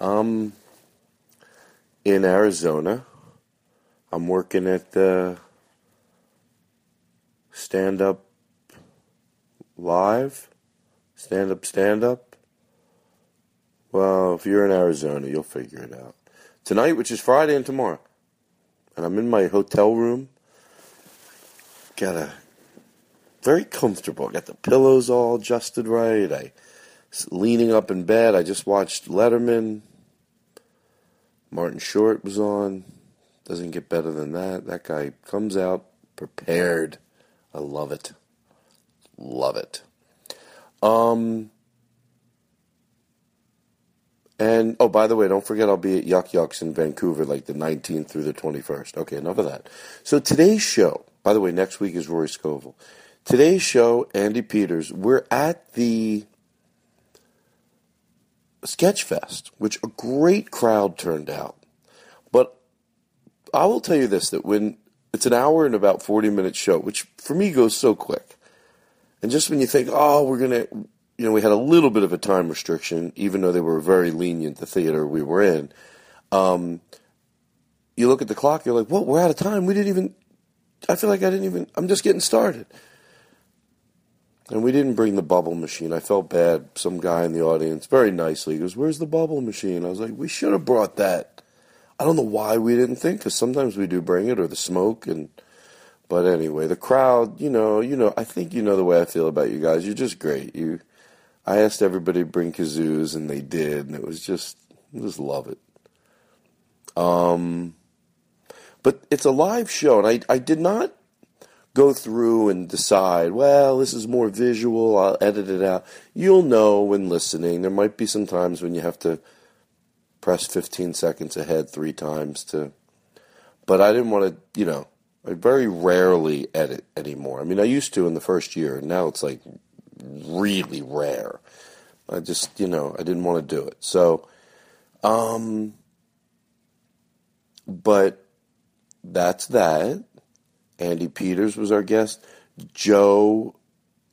I'm in Arizona. I'm working at the Stand Up Live? Stand Up Stand Up? Well, if you're in Arizona, you'll figure it out. Tonight, which is Friday and tomorrow. And I'm in my hotel room. Got a very comfortable. Got the pillows all adjusted right. I leaning up in bed. I just watched Letterman. Martin Short was on. Doesn't get better than that. That guy comes out prepared. I love it. Love it. Um and oh by the way, don't forget I'll be at Yuk Yuk's in Vancouver like the 19th through the 21st. Okay, enough of that. So today's show, by the way, next week is Rory Scovel. Today's show, Andy Peters, we're at the Sketchfest, which a great crowd turned out. But I will tell you this that when it's an hour and about 40 minute show, which for me goes so quick. And just when you think, oh, we're going to, you know, we had a little bit of a time restriction, even though they were very lenient, the theater we were in. Um, you look at the clock, you're like, well, we're out of time. We didn't even, I feel like I didn't even, I'm just getting started. And we didn't bring the bubble machine. I felt bad. Some guy in the audience, very nicely, goes, Where's the bubble machine? I was like, We should have brought that. I don't know why we didn't think, because sometimes we do bring it, or the smoke. and But anyway, the crowd, you know, you know, I think you know the way I feel about you guys. You're just great. You, I asked everybody to bring kazoos, and they did, and it was just, just love it. Um, but it's a live show, and I, I did not go through and decide, well, this is more visual, I'll edit it out. You'll know when listening. There might be some times when you have to press 15 seconds ahead three times to. But I didn't want to, you know, I very rarely edit anymore. I mean, I used to in the first year, and now it's like really rare. I just, you know, I didn't want to do it. So, um, but that's that. Andy Peters was our guest. Joe,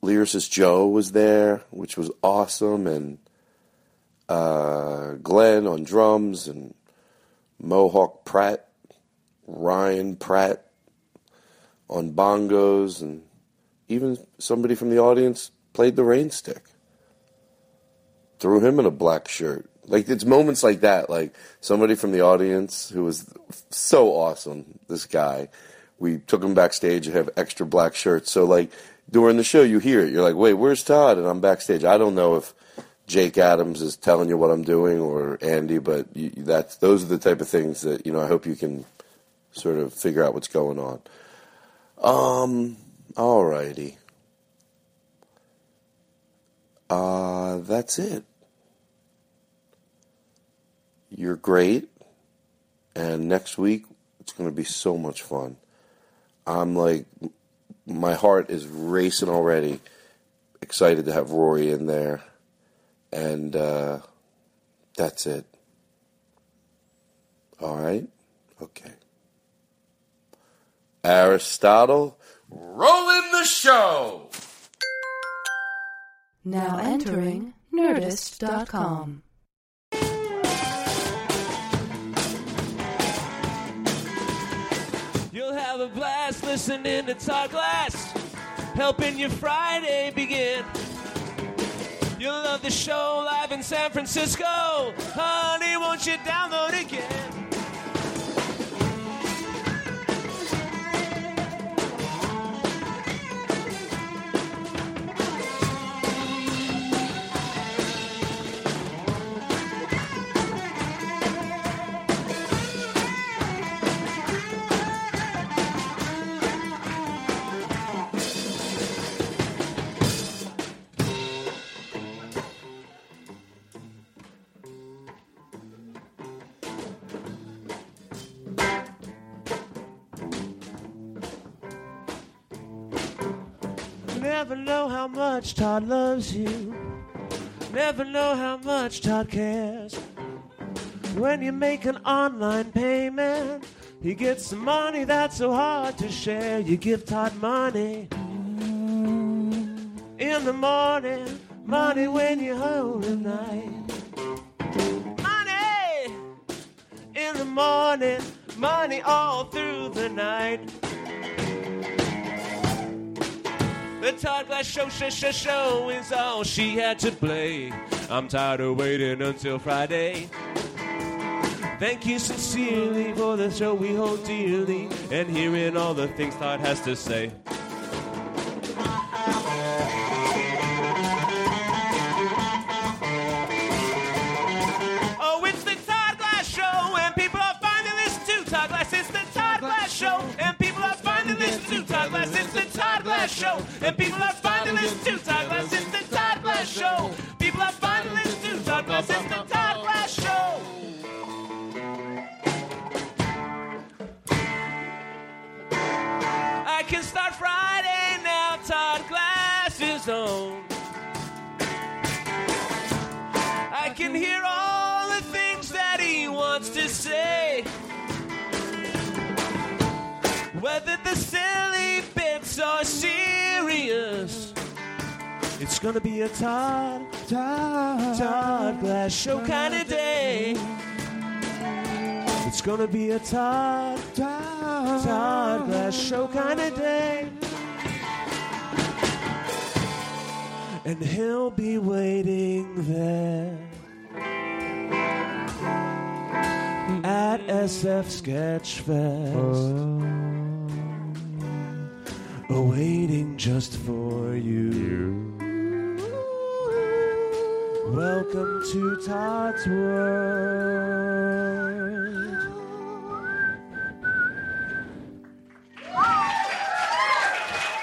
lyricist Joe was there, which was awesome, and uh, Glenn on drums, and Mohawk Pratt, Ryan Pratt on bongos, and even somebody from the audience played the rain stick. Threw him in a black shirt. Like it's moments like that, like somebody from the audience who was so awesome, this guy we took them backstage and have extra black shirts. So like during the show, you hear it. You're like, wait, where's Todd? And I'm backstage. I don't know if Jake Adams is telling you what I'm doing or Andy, but you, that's those are the type of things that you know. I hope you can sort of figure out what's going on. Um, alrighty. that's it. You're great. And next week, it's going to be so much fun. I'm like, my heart is racing already. Excited to have Rory in there. And uh, that's it. All right? Okay. Aristotle, roll in the show! Now entering Nerdist.com. listening to Todd Glass, helping your Friday begin. You'll love the show live in San Francisco. Honey, won't you download again? Never know how much Todd loves you. Never know how much Todd cares. When you make an online payment, he gets some money that's so hard to share. You give Todd money in the morning, money when you're home at night. Money in the morning, money all through the night. The Todd Glass Show, show, show, show is all she had to play. I'm tired of waiting until Friday. Thank you sincerely for the show we hold dearly and hearing all the things Todd has to say. Show, and people are finally listening to Todd Glass. It's the Todd Glass Show. People are finally listening to Todd Glass. It's the Todd Glass Show. I can start Friday now. Todd Glass is on. Serious, it's gonna be a Todd, Todd, Todd Glass show kind of day. It's gonna be a Todd, Todd, Todd Glass show kind of day. And he'll be waiting there at SF Sketchfest, oh. Awaiting just for you. Welcome to Todd's World.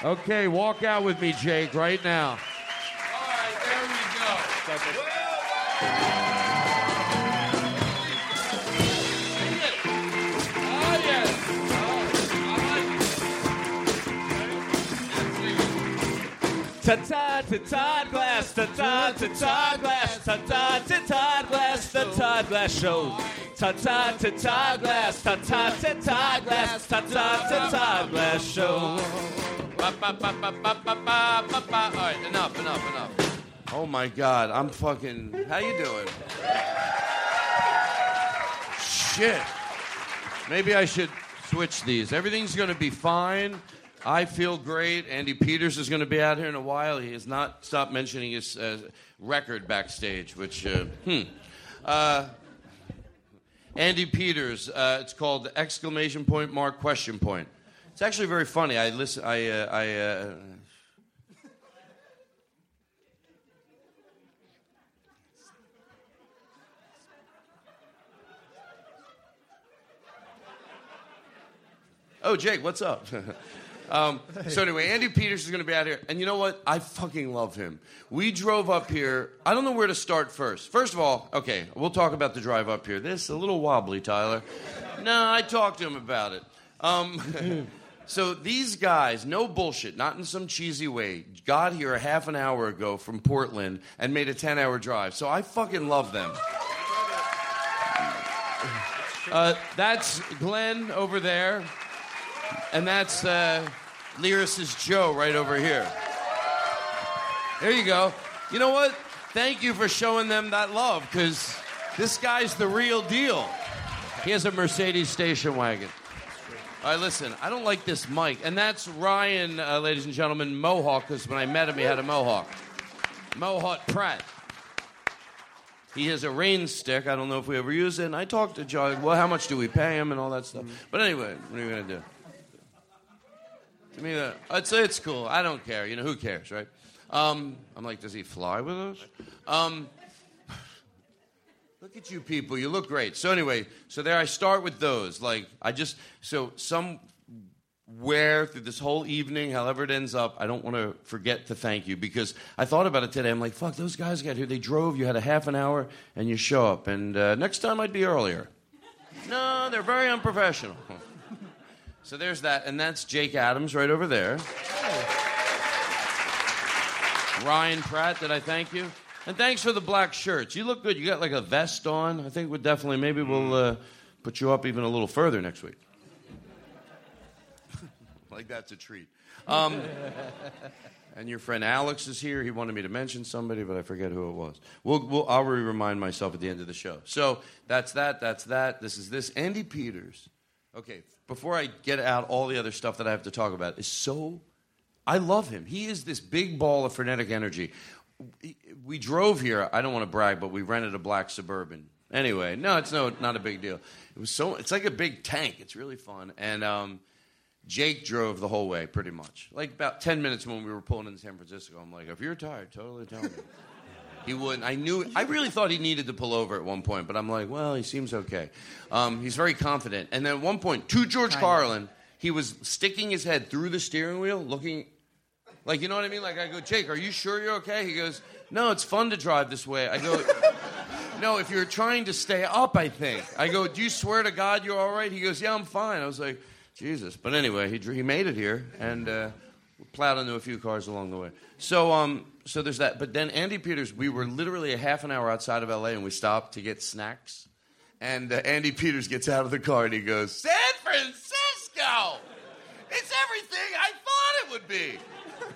Okay, walk out with me, Jake, right now. All right, there we go. Oh, Ta ta ta Todd Glass, ta ta ta Todd Glass, ta ta ta Todd Glass, the Todd Glass Show. Ta ta ta Todd Glass, ta ta ta Todd Glass, ta ta ta Todd Glass Show. Ba, ba, ba, ba, ba, ba, ba, ba, ba. All right, enough, enough, enough. Oh my God, I'm fucking. How you doing? Shit. Maybe I should switch these. Everything's gonna be fine. I feel great. Andy Peters is gonna be out here in a while. He has not stopped mentioning his uh, record backstage, which, uh, hmm. Uh, Andy Peters. Uh, it's called exclamation point mark question point. It's actually very funny. I listen. I. Uh, I. Uh, oh, Jake, what's up? Um, so anyway, Andy Peters is going to be out here, and you know what? I fucking love him. We drove up here. I don't know where to start first. First of all, okay, we'll talk about the drive up here. This a little wobbly, Tyler. No, I talked to him about it. Um, so these guys, no bullshit, not in some cheesy way, got here a half an hour ago from Portland and made a ten-hour drive. So I fucking love them. Uh, that's Glenn over there, and that's uh, lyricist Joe right over here. There you go. You know what? Thank you for showing them that love, because this guy's the real deal. He has a Mercedes station wagon. All right, listen, I don't like this mic. And that's Ryan, uh, ladies and gentlemen, Mohawk, because when I met him, he had a Mohawk. Mohawk Pratt. He has a rain stick. I don't know if we ever use it. And I talked to John, well, how much do we pay him and all that stuff. But anyway, what are you going to do? To me, uh, I'd say it's cool. I don't care. You know, who cares, right? Um, I'm like, does he fly with us? Um, Look at you people. You look great. So anyway, so there I start with those. Like I just so somewhere through this whole evening, however it ends up, I don't want to forget to thank you because I thought about it today. I'm like, fuck, those guys got here. They drove. You had a half an hour, and you show up. And uh, next time I'd be earlier. No, they're very unprofessional. So there's that, and that's Jake Adams right over there. Ryan Pratt, did I thank you? And thanks for the black shirts. You look good. You got like a vest on. I think we definitely maybe we'll uh, put you up even a little further next week. like that's a treat. Um, and your friend Alex is here. He wanted me to mention somebody, but I forget who it was. We'll, we'll, I'll remind myself at the end of the show. So that's that. That's that. This is this. Andy Peters. Okay, before I get out all the other stuff that I have to talk about, is so. I love him. He is this big ball of frenetic energy we drove here. I don't want to brag, but we rented a black suburban. Anyway, no, it's no not a big deal. It was so it's like a big tank. It's really fun. And um, Jake drove the whole way, pretty much. Like about ten minutes when we were pulling in San Francisco. I'm like, if you're tired, totally tell me. he wouldn't. I knew. I really thought he needed to pull over at one point, but I'm like, well, he seems okay. Um, he's very confident. And then at one point, to George Carlin, he was sticking his head through the steering wheel, looking like, you know what I mean? Like, I go, Jake, are you sure you're okay? He goes, No, it's fun to drive this way. I go, No, if you're trying to stay up, I think. I go, Do you swear to God you're all right? He goes, Yeah, I'm fine. I was like, Jesus. But anyway, he, he made it here and uh, plowed into a few cars along the way. So, um, so there's that. But then Andy Peters, we were literally a half an hour outside of LA and we stopped to get snacks. And uh, Andy Peters gets out of the car and he goes, San Francisco! It's everything I thought it would be.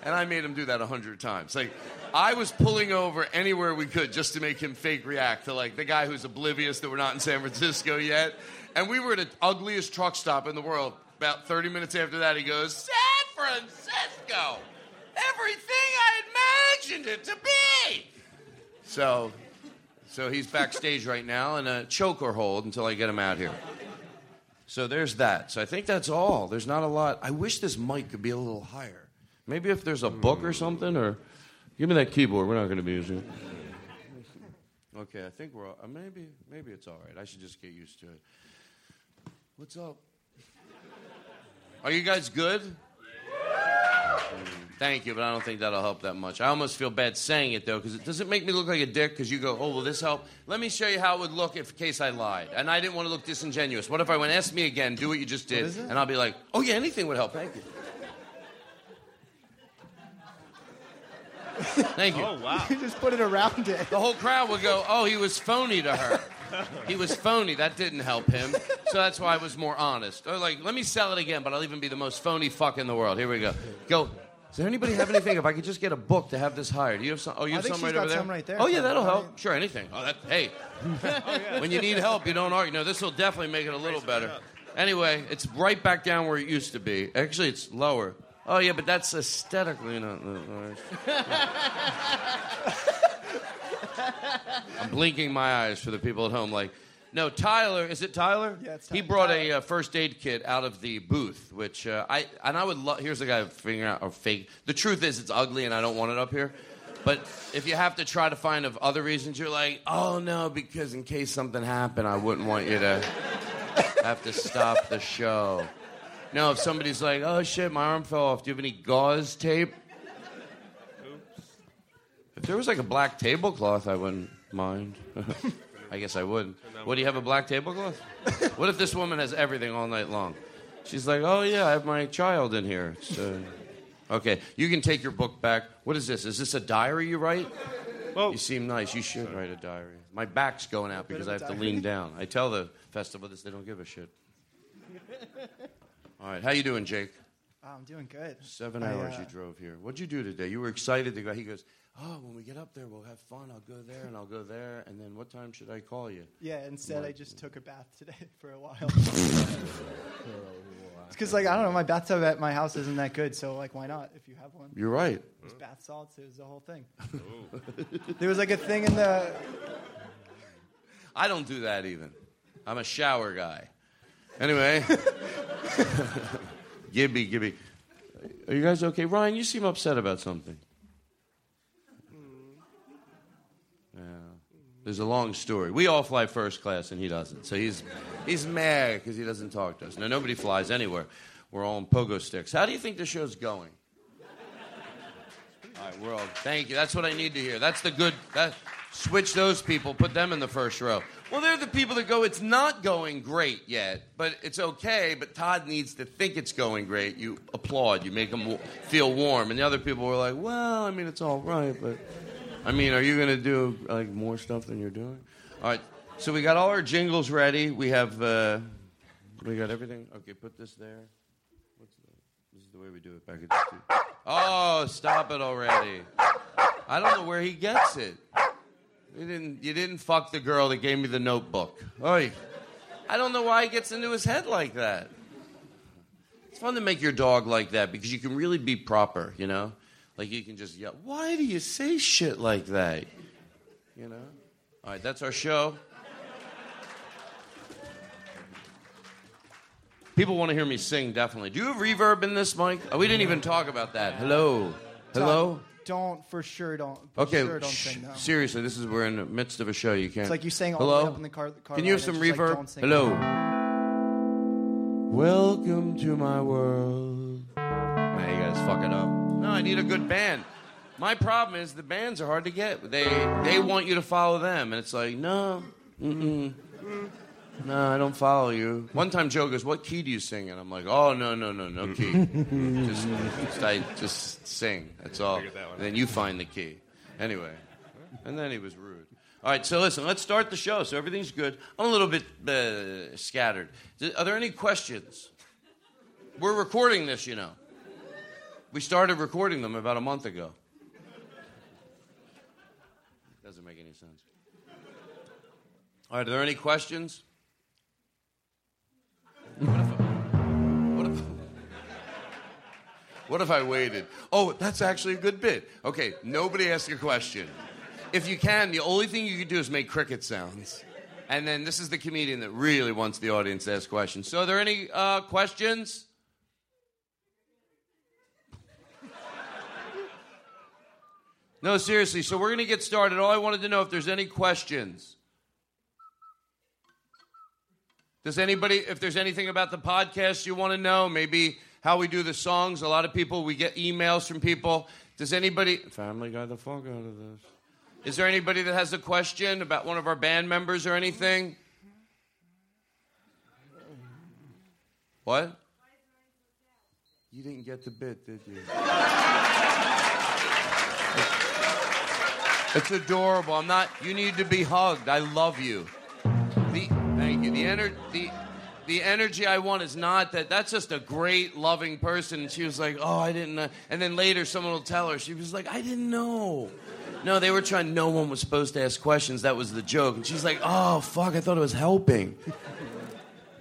And I made him do that a hundred times. Like, I was pulling over anywhere we could just to make him fake react to like the guy who's oblivious that we're not in San Francisco yet. And we were at the ugliest truck stop in the world. About 30 minutes after that, he goes, San Francisco! Everything I imagined it to be! So, so he's backstage right now in a choker hold until I get him out here. So there's that. So I think that's all. There's not a lot. I wish this mic could be a little higher. Maybe if there's a book or something, or give me that keyboard. We're not going to be using it. Okay, I think we're all, uh, maybe maybe it's all right. I should just get used to it. What's up? Are you guys good? Thank you, but I don't think that'll help that much. I almost feel bad saying it though, because it doesn't make me look like a dick. Because you go, "Oh, will this help?" Let me show you how it would look if, in case I lied, and I didn't want to look disingenuous. What if I went, "Ask me again, do what you just did," and I'll be like, "Oh yeah, anything would help." Thank you. Thank you. Oh wow! you just put it around it. The whole crowd would go, "Oh, he was phony to her. He was phony. That didn't help him." So that's why I was more honest. Or like, let me sell it again, but I'll even be the most phony fuck in the world. Here we go. Go. Does there anybody have anything? If I could just get a book to have this hired, do you have some? Oh, you I have think some she's right got over there. some right there. Oh yeah, that'll help. Sure, anything. Oh, that. Hey, oh, when you need help, you don't argue. No, this will definitely make it a little better. Anyway, it's right back down where it used to be. Actually, it's lower. Oh yeah, but that's aesthetically not. I'm blinking my eyes for the people at home. Like, no, Tyler. Is it Tyler? Yeah, it's Tyler. He brought a uh, first aid kit out of the booth, which uh, I and I would. love. Here's the guy figuring out or fake. The truth is, it's ugly, and I don't want it up here. But if you have to try to find of other reasons, you're like, oh no, because in case something happened, I wouldn't want you to have to stop the show. No, if somebody's like, oh shit, my arm fell off. Do you have any gauze tape? Oops. If there was like a black tablecloth, I wouldn't mind. I guess I would. What do you have a black tablecloth? what if this woman has everything all night long? She's like, oh yeah, I have my child in here. It's, uh... Okay, you can take your book back. What is this? Is this a diary you write? Well, You seem nice. You should write a diary. My back's going out because I have to lean down. I tell the festival this, they don't give a shit. All right, how you doing, Jake? Oh, I'm doing good. Seven I, hours uh, you drove here. What'd you do today? You were excited to go. He goes, "Oh, when we get up there, we'll have fun. I'll go there and I'll go there. And then what time should I call you?" Yeah, instead I just took a bath today for a while. It's because like I don't know, my bathtub at my house isn't that good, so like why not if you have one? You're right. There's bath salts. It was the whole thing. there was like a thing in the. I don't do that even. I'm a shower guy. Anyway, Gibby, Gibby, are you guys okay? Ryan, you seem upset about something. Yeah. There's a long story. We all fly first class, and he doesn't. So he's he's mad because he doesn't talk to us. Now nobody flies anywhere. We're all on pogo sticks. How do you think the show's going? All right, we're all. Thank you. That's what I need to hear. That's the good. That switch those people. Put them in the first row. Well, they're the people that go. It's not going great yet, but it's okay. But Todd needs to think it's going great. You applaud. You make him feel warm. And the other people were like, "Well, I mean, it's all right, but I mean, are you going to do like more stuff than you're doing?" All right. So we got all our jingles ready. We have. Uh, we got everything. Okay, put this there. What's the, this is the way we do it back at the studio. Oh, stop it already. I don't know where he gets it. You didn't, you didn't fuck the girl that gave me the notebook. Oy. I don't know why he gets into his head like that. It's fun to make your dog like that because you can really be proper, you know? Like you can just yell, why do you say shit like that? You know? All right, that's our show. People want to hear me sing, definitely. Do you have reverb in this, Mike? Oh, we didn't even talk about that. Hello? Hello? Don't for sure don't. For Okay, Sure don't shh, sing no. seriously, this is we're in the midst of a show. You can't. It's like you saying all Hello? the way up in the car. car Can you have some it's just like, reverb? don't Hello. no. Welcome to my world. Nah, you guys fuck it up. No, I need a good band. My problem is the bands are hard to get. They they want you to follow them, and it's like no, mm-mm. No, I don't follow you. One time Joe goes, "What key do you sing?" And I'm like, "Oh no, no, no, no key. just, just I just sing. That's all. That And then you find the key. Anyway, and then he was rude. All right, so listen, let's start the show. So everything's good. I'm a little bit uh, scattered. Are there any questions? We're recording this, you know. We started recording them about a month ago. Doesn't make any sense. All right, are there any questions? What if, what if, what if I waited? Oh, that's actually a good bit. Okay, nobody ask a question. If you can, the only thing you can do is make cricket sounds. And then this is the comedian that really wants the audience to ask questions. So, are there any uh, questions? No, seriously. So, we're going to get started. All I wanted to know if there's any questions. Does anybody, if there's anything about the podcast you want to know, maybe how we do the songs? A lot of people, we get emails from people. Does anybody, family guy the fuck out of this? Is there anybody that has a question about one of our band members or anything? What? You didn't get the bit, did you? It's adorable. I'm not. You need to be hugged. I love you. You. The ener- the the energy I want is not that. That's just a great, loving person. And she was like, "Oh, I didn't." know. And then later, someone will tell her. She was like, "I didn't know." No, they were trying. No one was supposed to ask questions. That was the joke. And she's like, "Oh, fuck! I thought it was helping."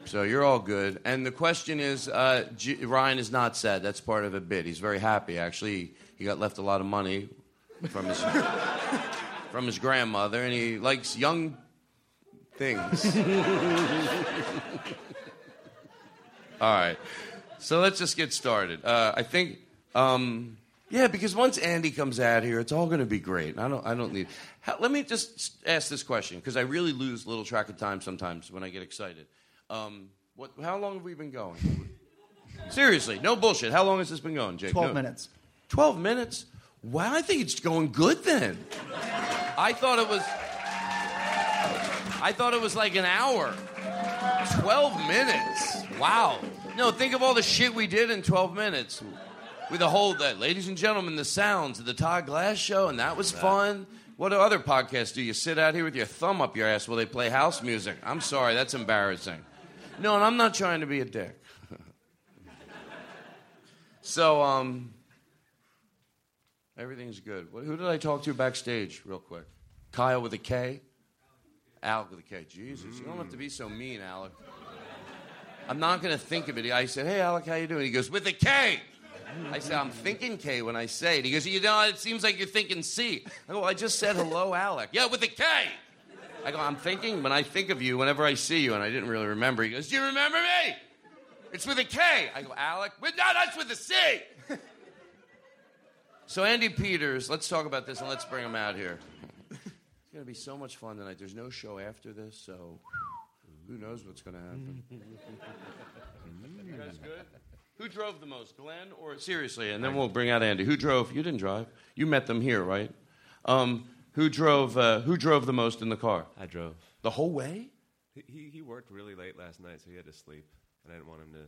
So you're all good. And the question is, uh, G- Ryan is not sad. That's part of a bit. He's very happy. Actually, he got left a lot of money from his from his grandmother, and he likes young things. all right. So let's just get started. Uh, I think, um, yeah, because once Andy comes out here, it's all going to be great. I don't, I don't need. How, let me just ask this question because I really lose little track of time sometimes when I get excited. Um, what, how long have we been going? Seriously, no bullshit. How long has this been going, Jake? 12 No- minutes. 12 minutes? Wow, I think it's going good then. I thought it was. I thought it was like an hour. 12 minutes. Wow. No, think of all the shit we did in 12 minutes. With the whole, that, ladies and gentlemen, the sounds of the Todd Glass show, and that was fun. What other podcasts do? You sit out here with your thumb up your ass while they play house music. I'm sorry, that's embarrassing. No, and I'm not trying to be a dick. so, um, everything's good. Who did I talk to backstage, real quick? Kyle with a K? Alec with a K. Jesus, you don't have to be so mean, Alec. I'm not going to think of it. I said, hey, Alec, how you doing? He goes, with a K. I said, I'm thinking K when I say it. He goes, you know, it seems like you're thinking C. I go, I just said hello, Alec. Yeah, with a K. I go, I'm thinking, when I think of you, whenever I see you, and I didn't really remember, he goes, do you remember me? It's with a K. I go, Alec? With, no, that's with a C. so, Andy Peters, let's talk about this and let's bring him out here. It's going to be so much fun tonight. There's no show after this, so who knows what's going to happen. you guys good? Who drove the most, Glenn or seriously? And then we'll bring out Andy. Who drove? You didn't drive. You met them here, right? Um, who drove? Uh, who drove the most in the car? I drove. The whole way? He- He, he worked really late last night, so he had to sleep, and I didn't want him to.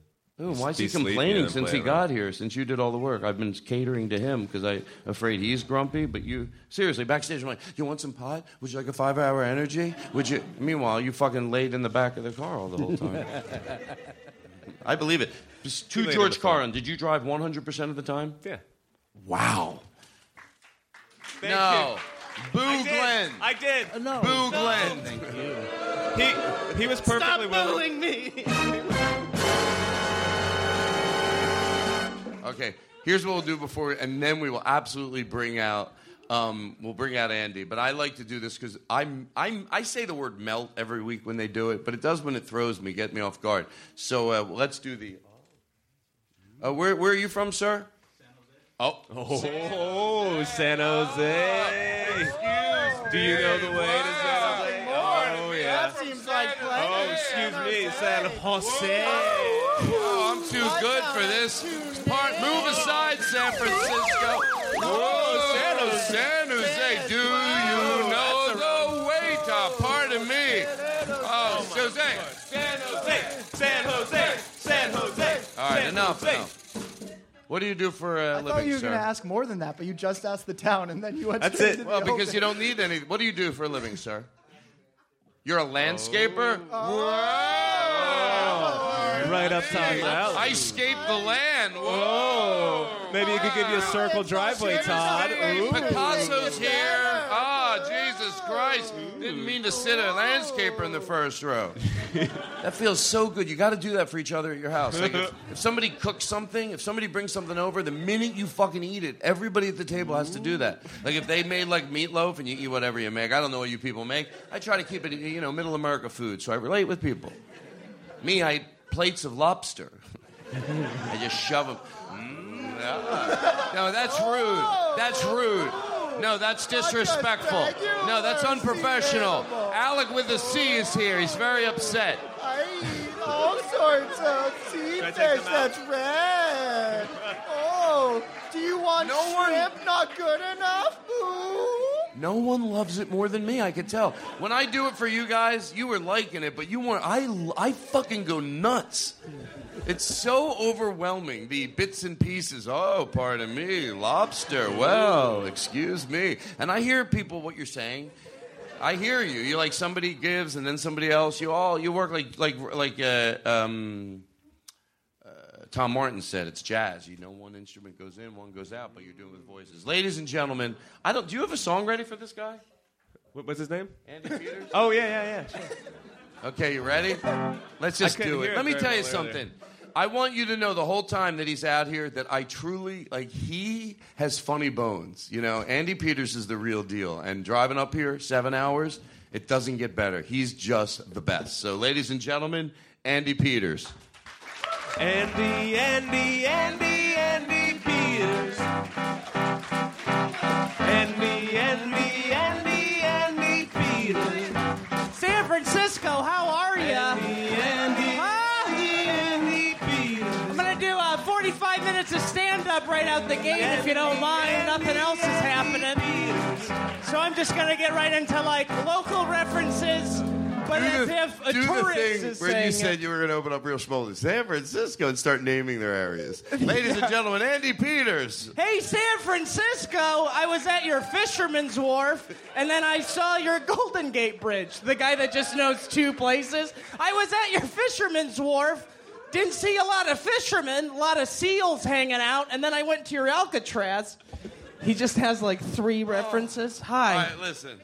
Oh, why is he complaining and since he around. got here? Since you did all the work, I've been catering to him because I'm afraid he's grumpy. But you, seriously, backstage, I'm like, you want some pot? Would you like a five-hour energy? Would you? Meanwhile, you fucking laid in the back of the car all the whole time. I believe it. Just To George the. Carlin, did you drive 100 percent of the time? Yeah. Wow. Thank no. you. Boo, I did. Glenn. I did. no. Boo, Glenn. Thank you. He he was perfectly willing. me. Okay, here's what we'll do before, and then we will absolutely bring out. Um, we'll bring out Andy, but I like to do this because I'm, I'm, I say the word melt every week when they do it, but it does when it throws me, get me off guard. So uh, let's do the. Uh, where, where are you from, sir? San Jose. Oh, Oh, San Jose. Do you know the way to San Jose? Oh yeah. That seems like plenty. Oh, excuse me, San Jose. Oh, I'm too good for this. Part, move aside, San Francisco. Oh, Whoa, San Jose, San Jose. Do you know the way to? Pardon me. Oh, oh Jose. San Jose. San Jose. San Jose. All right, San enough now. What do you do for a I living, thought you were sir? going to ask more than that, but you just asked the town, and then you went That's it. well, because open. you don't need any. What do you do for a living, sir? You're a landscaper. Oh. Right up Todd Alley. I scape the land. Whoa. Oh, maybe you could give you a circle driveway, Todd. Hey, Ooh. Picasso's here. Ah, Jesus Christ. Didn't mean to sit a landscaper in the first row. that feels so good. You got to do that for each other at your house. Like if, if somebody cooks something, if somebody brings something over, the minute you fucking eat it, everybody at the table has to do that. Like if they made like meatloaf and you eat whatever you make, I don't know what you people make. I try to keep it, you know, middle America food, so I relate with people. Me, I eat plates of lobster. I just shove them. Mm, ah. No, that's rude. That's rude. No, that's disrespectful. No, that's unprofessional. Alec with the C is here. He's very upset. I eat all sorts of sea fish that's red. Oh, do you want No one- shrimp not good enough? Ooh. No one loves it more than me. I could tell. When I do it for you guys, you were liking it, but you weren't. I, I fucking go nuts. It's so overwhelming. The bits and pieces. Oh, pardon me, lobster. Well, excuse me. And I hear people what you're saying. I hear you. You like somebody gives, and then somebody else. You all you work like like like uh, um, Tom Martin said. It's jazz. You know, one instrument goes in, one goes out, but you're doing it with voices. Ladies and gentlemen, I don't. Do you have a song ready for this guy, What- What's his name? Andy Peters? Oh yeah, yeah, yeah. Sure. Okay, you ready? Let's just do it. hear Let me tell you earlier. something. I want you to know the whole time that he's out here that I truly like. He has funny bones. You know, Andy Peters is the real deal. And driving up here seven hours, it doesn't get better. He's just the best. So, ladies and gentlemen, Andy Peters. Andy, Andy, Andy, Andy Peters. Andy, Andy, Andy, Andy Peters. San Francisco, how are ya? Andy, Andy, Ah. Andy Peters. I'm gonna do a up right out the gate if you don't mind. Nothing else is happening. So I'm just gonna get right into like local references, but as if a do the thing is where you said you were going to open up real small in San Francisco and start naming their areas. Ladies and gentlemen, Andy Peters. Hey, San Francisco! I was at your Fisherman's Wharf, and then I saw your Golden Gate Bridge. The guy that just knows two places. I was at your Fisherman's Wharf, didn't see a lot of fishermen, a lot of seals hanging out, and then I went to your Alcatraz. He just has like three references. Hi. All right, listen.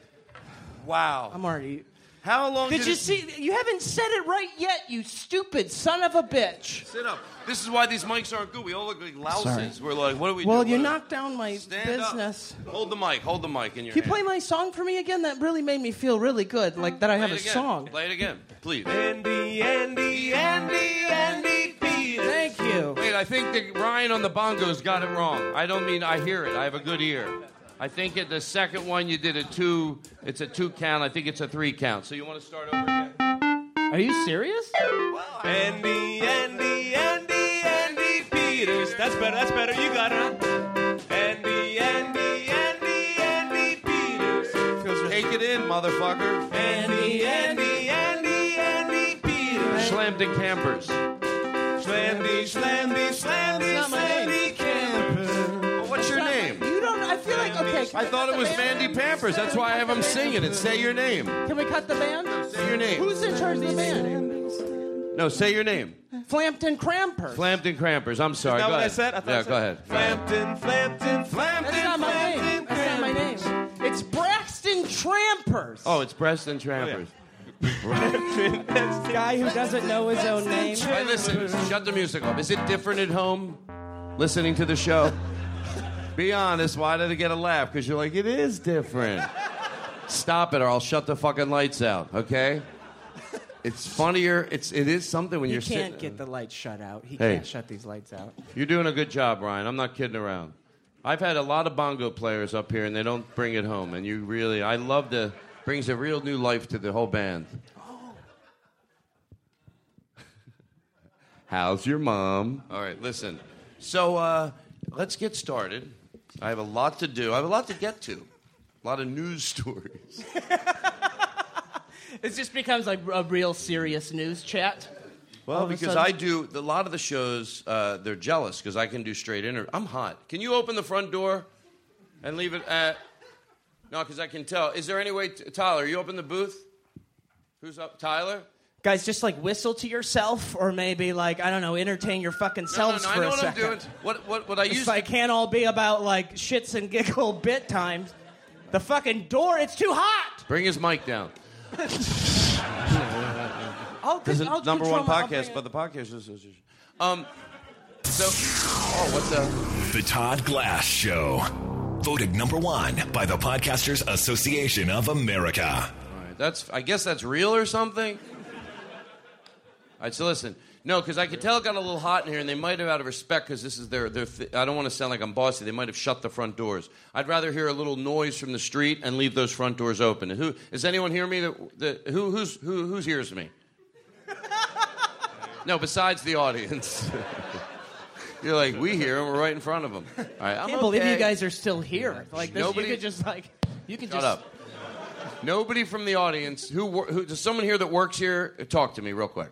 Wow. I'm already. How long Did did you it- see? You haven't said it right yet, you stupid son of a bitch. Sit up. This is why these mics aren't good. We all look like louses. Sorry. We're like, what are we doing? Well, you knocked down my Stand up. business. Hold the mic. Hold the mic in your Can you play my song for me again? That really made me feel really good, like that I have a again. song. Play it again, please. Andy, Andy, Andy, Andy Peters. Thank you. Wait, I think that Ryan on the bongos got it wrong. I don't mean I hear it. I have a good ear. I think at the second one you did a two. It's a two count. I think it's a three count. So you want to start over again? Are you serious? Andy, Andy, Andy, Andy Peters. That's better. That's better. You got it. Huh? Andy, Andy, Andy, Andy Peters. Take it in, motherfucker. Andy, Andy, Andy, Andy Peters. Schlampton Campers. Slamdy, slamdy, slamdy, feel like okay. can I thought it the was band? Mandy Pampers. That's why I have him singing it. Say your name. Can we cut the band? Say your name. Who's in charge of the band? No, say your name. Flampton Crampers. Flampton Crampers. I'm sorry. Is that go what I said? I thought yeah, I said go ahead. Flampton, Flampton, Flampton. That's not my name. That's not my name. It's Braxton Trampers. Oh, it's Preston Trampers. Oh, the guy who doesn't know his own name. Hey, listen, shut the music off. Is it different at home listening to the show? Be honest, why did it get a laugh? Because you're like, it is different. Stop it or I'll shut the fucking lights out, okay? It's funnier. It's it is something when He you're sitting. You can't get the lights shut out. He Hey. can't shut these lights out. You're doing a good job, Ryan. I'm not kidding around. I've had a lot of bongo players up here, and they don't bring it home. And you really, I love the brings a real new life to the whole band. How's your mom? All right, listen. So uh, let's get started. I have a lot to do. I have a lot to get to. A lot of news stories. It just becomes like a real serious news chat. Well, because. I do a lot of the shows, uh, they're jealous because I can do straight interview. I'm hot. Can you open the front door and leave it at? No, because I can tell. Is there any way, Tyler? You open the booth. Who's up, Tyler? Guys, just like whistle to yourself, or maybe like I don't know, entertain your fucking selves No, no, selves no, I know a what second. I'm doing. What, what, what I It's used. like can't all be about like shits and giggle bit times. The fucking door, it's too hot. Bring his mic down. I'll, This is I'll number one my- I'll podcast bring by it. the Podcast Association. Um, so, oh, what the? The Todd Glass Show. Voted number one by the Podcasters Association of America. All right, that's. I guess that's real or something. All right, so listen. No, because I could tell it got a little hot in here, and they might have, out of respect, because this is their, their. Th- I don't want to sound like I'm bossy. They might have shut the front doors. I'd rather hear a little noise from the street and leave those front doors open. And who is anyone hear me? That, that who who's who who's hears me? No, besides the audience. You're like, we hear them. We're right in front of them. All right, I I'm can't believe okay. you guys are still here. Like this, Nobody- you could just like you could Shut just up. Nobody from the audience who, who does someone here that works here talk to me real quick.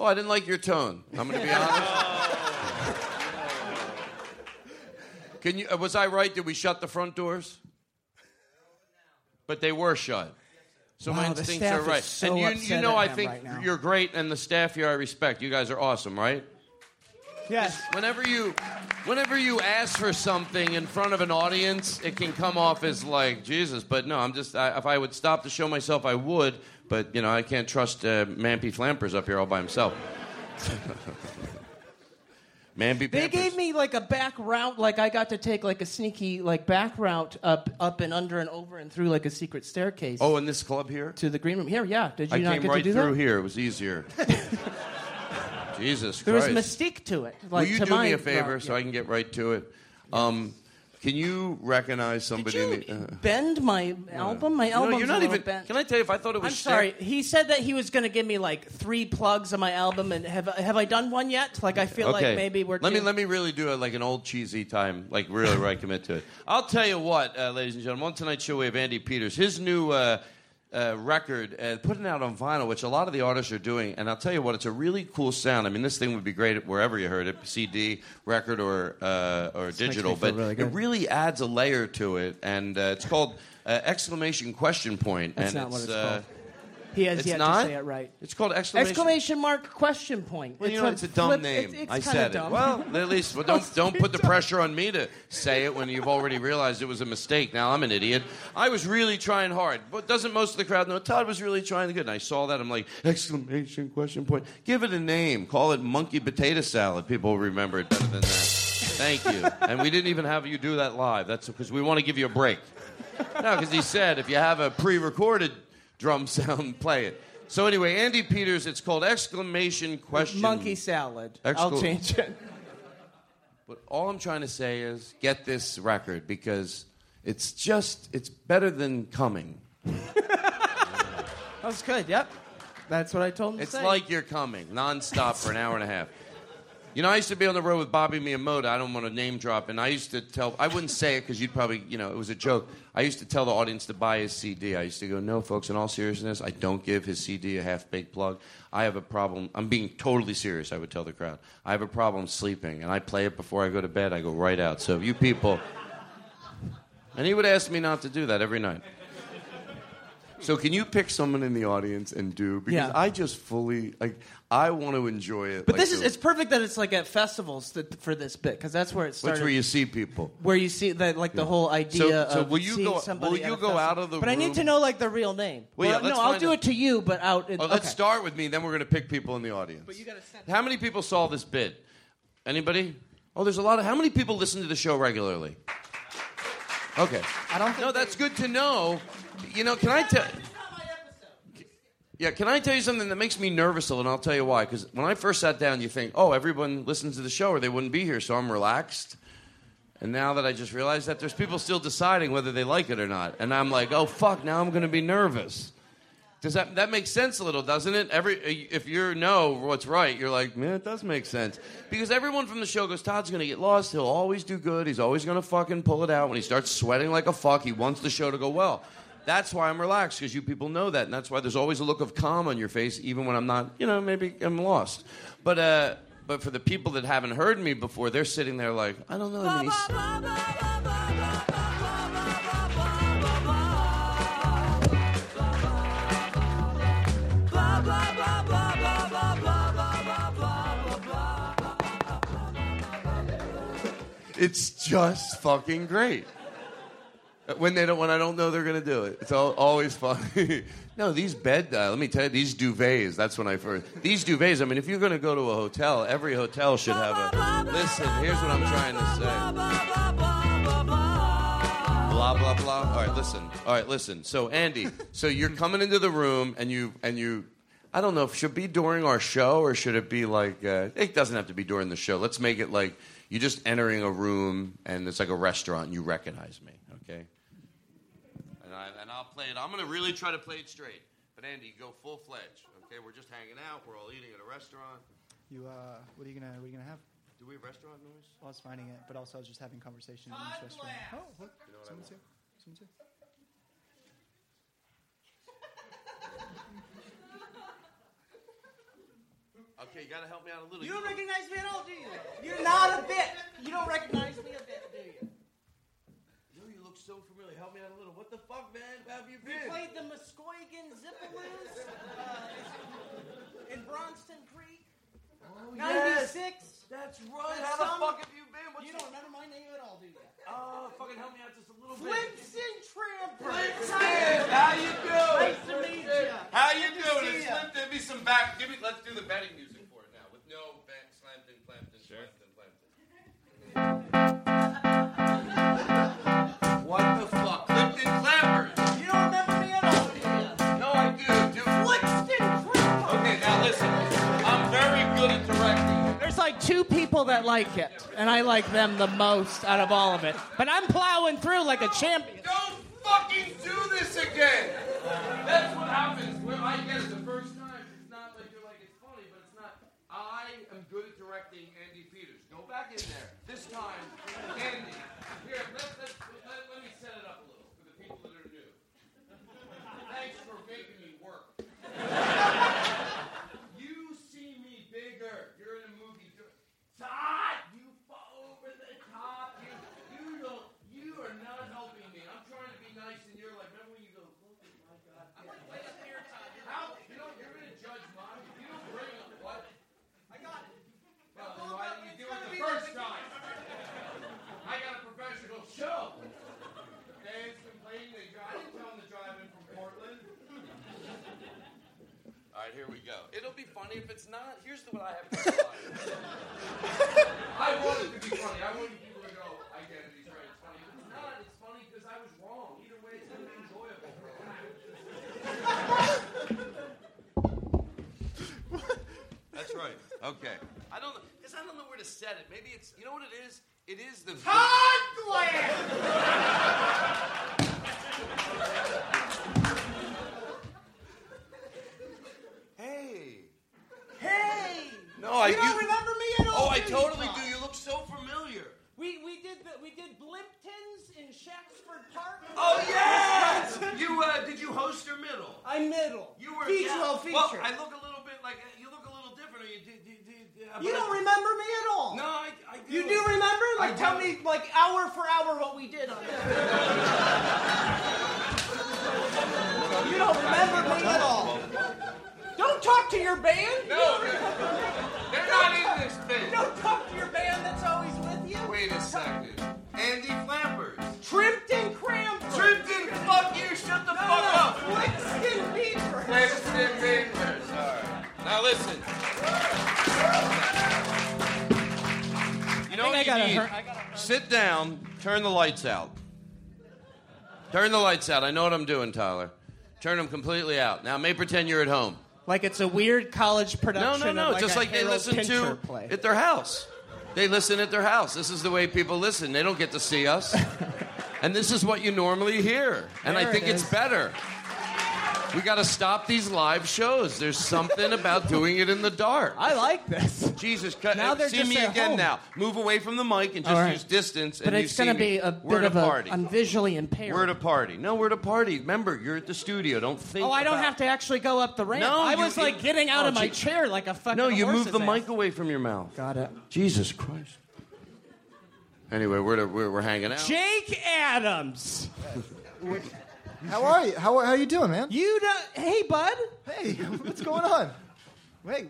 Oh, I didn't like your tone. I'm going to be honest. Can you? uh, Was I right? Did we shut the front doors? But they were shut. So my Wow, the instincts are right. so and you, you know, I think right you're great, and the staff here I respect. You guys are awesome, right? yes. Whenever you, whenever you ask for something in front of an audience, it can come off as like Jesus. But no, I'm just. I, if I would stop to show myself, I would. But you know, I can't trust uh, Mampy Flampers up here all by himself. Mampy. They Pampers. gave me like a back route, like I got to take like a sneaky like back route up, up and under and over and through like a secret staircase Oh, in this club here. to the green room. Here, yeah. Did you I not came get right to do through that? here. It was easier. Jesus There was Christ. mystique to it. Will you to do my me a favor route, so yeah. I can get right to it? Um, Can you recognize somebody? Did in the, uh, Bend my album. My No, album. you're not even. Bent. Can I tell you? If I thought it was I'm sorry. He said that he was going to give me like three plugs of my album, and have have I done one yet? Like I feel okay. like maybe we're. Let me let me really do it like an old cheesy time, like really where I commit to it. I'll tell you what, uh, ladies and gentlemen. On tonight's show, we have Andy Peters. His new. Uh, uh, record, uh, putting out on vinyl, which a lot of the artists are doing, and I'll tell you what, it's a really cool sound. I mean, this thing would be great wherever you heard it, CD, record, or uh, or digital. But really it really adds a layer to it, and uh, it's called uh, exclamation question point. That's and not what it's uh, called. He has it's yet not? to say it right. It's called exclamation. Exclamation mark question point. Well, you know, it's a dumb flip- name. it's- it's I said dumb. it. Well, at least well, don't don't put the pressure on me to say it when you've already realized it was a mistake. Now I'm an idiot. I was really trying hard, but doesn't most of the crowd know? Todd was really trying to good, and I saw that. I'm like exclamation question point. Give it a name. Call it monkey potato salad. People will remember it better than that. Thank you. And we didn't even have you do that live. That's because we want to give you a break. No, because he said if you have a pre-recorded drum sound, play it. So anyway, Andy Peters. It's called exclamation question. Monkey salad. I'll change it. But all I'm trying to say is get this record because it's just it's better than coming. That's good. Yep. That's what I told him to It's like you're coming nonstop for an hour and a half. You know, I used to be on the road with Bobby Miyamoto. I don't want to name drop, and I used to tell. I wouldn't say it because you'd probably, you know, it was a joke. I used to tell the audience to buy his CD. I used to go, "No, folks. In all seriousness, I don't give his CD a half-baked plug. I have a problem. I'm being totally serious." I would tell the crowd, "I have a problem sleeping, and I play it before I go to bed. I go right out. So if you people," and he would ask me not to do that every night. So can you pick someone in the audience and do? Because Yeah. I just fully like. I want to enjoy it. But like this is the- it's perfect that it's like at festivals that, for this bit because that's where it Which where you see people. where you see that like the whole idea So- so of will you seeing go- will you go festival. out of the But I need to know like the real name. Well, yeah, no, I'll do out. it to you, but out. In, Oh, let's okay. start with me, then we're going to pick people in the audience. But you gotta send How many people saw this bit? Anybody? Oh, there's a lot of. How many people listen to the show regularly? Okay. I don't. Think No, that's good to know. You know, can I tell? Yeah, can I tell you something that makes me nervous a little? And I'll tell you why. Because when I first sat down, you think, oh, everyone listens to the show or they wouldn't be here, so I'm relaxed. And now that I just realized that there's people still deciding whether they like it or not, and I'm like, oh fuck, now I'm going to be nervous. Does that that makes sense a little, doesn't it? Every uh, if you know what's right, you're like, man, it does make sense because everyone from the show goes, Todd's going to get lost. He'll always do good. He's always going to fucking pull it out. When he starts sweating like a fuck, he wants the show to go well. That's why I'm relaxed because you people know that, and that's why there's always a look of calm on your face, even when I'm not, you know, maybe I'm lost. But uh, but for the people that haven't heard me before, they're sitting there like, I don't know. Mean, It's just fucking great. When they don't, when I don't know they're gonna do it, it's all, always funny. no, these bed, uh, let me tell you, these duvets. That's when I first. These duvets. I mean, if you're gonna go to a hotel, every hotel should have a. Listen, here's what I'm trying to say. Blah blah blah. All right, listen. All right, listen. So Andy, so you're coming into the room and you and you. I don't know if it should be during our show or should it be like uh, it doesn't have to be during the show. Let's make it like you're just entering a room and it's like a restaurant and you recognize me, okay? And, I, and I'll play it. I'm gonna really try to play it straight. But Andy, go full fledged, okay? We're just hanging out. We're all eating at a restaurant. You, uh, what are you gonna, what are you gonna have? Do we have restaurant noise? Well, I was finding it, but also I was just having conversation in this restaurant. Oh, look, You know what I someone's here. Someone's here. Okay, you gotta help me out a little. You don't recognize me at all, do you? You're not a bit. You don't recognize me a bit, do you? No, you look so familiar. Help me out a little. What the fuck, man? Where have you We played the Muskegon Zippaloos uh, in Bronston Creek. Oh, 96. That's right. How the some- fuck have you been? What's you don't remember my name at all, do you? Oh, fucking help me out just a little bit. Flimpson Tramper. Flimpson, how you doing? Nice to meet you. How you doing? ya. Give me some back. Give me. Let's do the betting music two people that like it, and I like them the most out of all of it. But I'm plowing through like a champion. Don't fucking do this again. That's what happens. When I get it the first time, it's not like you're like it's funny, but it's not. I am good at directing Andy Peters. Go back in there. This time, Andy. Here, let, let, let, let me set it up a little for the people that are new. Thanks for making me work. you see me bigger. You're in a movie. Todd, you fall over the top. You, you don't. You are not helping me. I'm trying to be nice, and you're like, remember when you go, look at my God. I'm like, wait up here, Todd. How? You know, you're gonna judge mom. If you don't bring up what? I got it. Well, then why didn't you do it the first time? I got a professional show. Dave's complaining they drive. I didn't tell him to drive in from Portland. All right, here we go. It'll be funny if it's not. Here's the, what I have to. I want it to be funny. I want people to go, I get it, he's right, it's funny. If it's not, it's funny because I was wrong. Either way, it's going to be enjoyable. That's right. Okay. I don't know, because I don't know where to set it. Maybe it's, you know what it is? It is the. Todd Glass! Hey. Hey! No, I you don't do- remember me at all. Oh, I totally do. You look so familiar. We we did the, we did Blimptons in Shaxford Park. Oh yes! you uh, did you host or middle? I'm middle. You were feature. yeah. Well, feature. Well, I look a little bit like you look a little different. Or you did, did, did, uh, you but don't I- remember me at all. No, I, I do. You do remember? Like, I tell do. me, like, hour for hour what we did on it. you don't remember me at all. Don't talk to your band. No, they're not in this thing. Don't talk to your band that's always with you. Wait a second. Andy Flampers. Trimpton Cramford. Trimpton, fuck you. Shut the No, fuck no, up. Flixton Beaver. Flixton Beavers. All right. Now listen. You know I what you gotta need? hur- I gotta Sit down. Turn the lights out. Turn the lights out. I know what I'm doing, Tyler. Turn them completely out. Now, may pretend you're at home. Like it's a weird college production. no, no. Of like Just like they Harold listen Pinter to play. at their house. They listen at their house. This is the way people listen. They don't get to see us. and this is what you normally hear. And I think it it's better. We got to stop these live shows. There's something about doing it in the dark. I like this. Jesus, cut, Now they're see just me at again home. now. Move away from the mic and just All right. use distance. But and you it's going to be a We're bit of a a. party. I'm visually impaired. We're at a party. No, we're at a party. Remember, you're at the studio. Don't think. Oh, I don't about- have to actually go up the ramp. No, I you- was like it- getting out oh, of my gee. chair like a fucking No, you horse's move the ass. mic away from your mouth. Got it. Jesus Christ. Anyway, we're, we're, we're hanging out. Jake Adams. How are you? How, how you doing, man? You don't. Hey, bud. Hey, what's going on? Wait,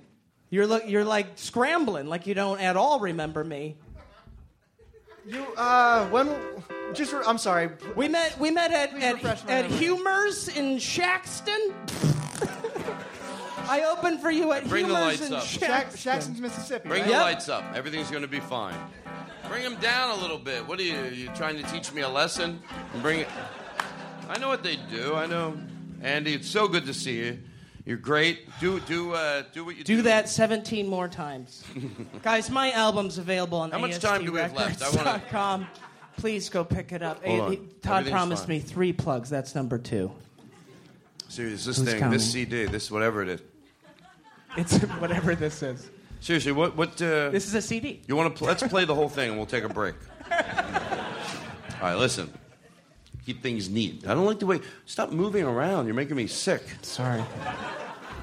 You're look. You're like scrambling, like you don't at all remember me. you uh, when? Just, re- I'm sorry. We met. We met at refresh at, my at memory. Humors in Shaxton. I opened for you at Bring the Humors lights in up. Shack, Shaxton. Shaxton's, Mississippi. Bring right? the Yep. lights up. Everything's going to be fine. Bring them down a little bit. What are you? you trying to teach me a lesson? Bring it. I know what they do. I know. Andy, it's so good to see you. You're great. Do do uh, do what you do. Do that 17 more times. Guys, my album's available on How much time do we have left? I wanna- ASTRecords.com. Please go pick it up. Hold on. Todd Everything's promised fine. me three plugs. That's number two. Seriously, this Who's thing, counting? this CD, this whatever it is. It's whatever this is. Seriously, what what? Uh, This is a CD. You want to? Pl- let's play the whole thing, and we'll take a break. All right, listen. Keep things neat. I don't like the way. Stop moving around. You're making me sick. Sorry.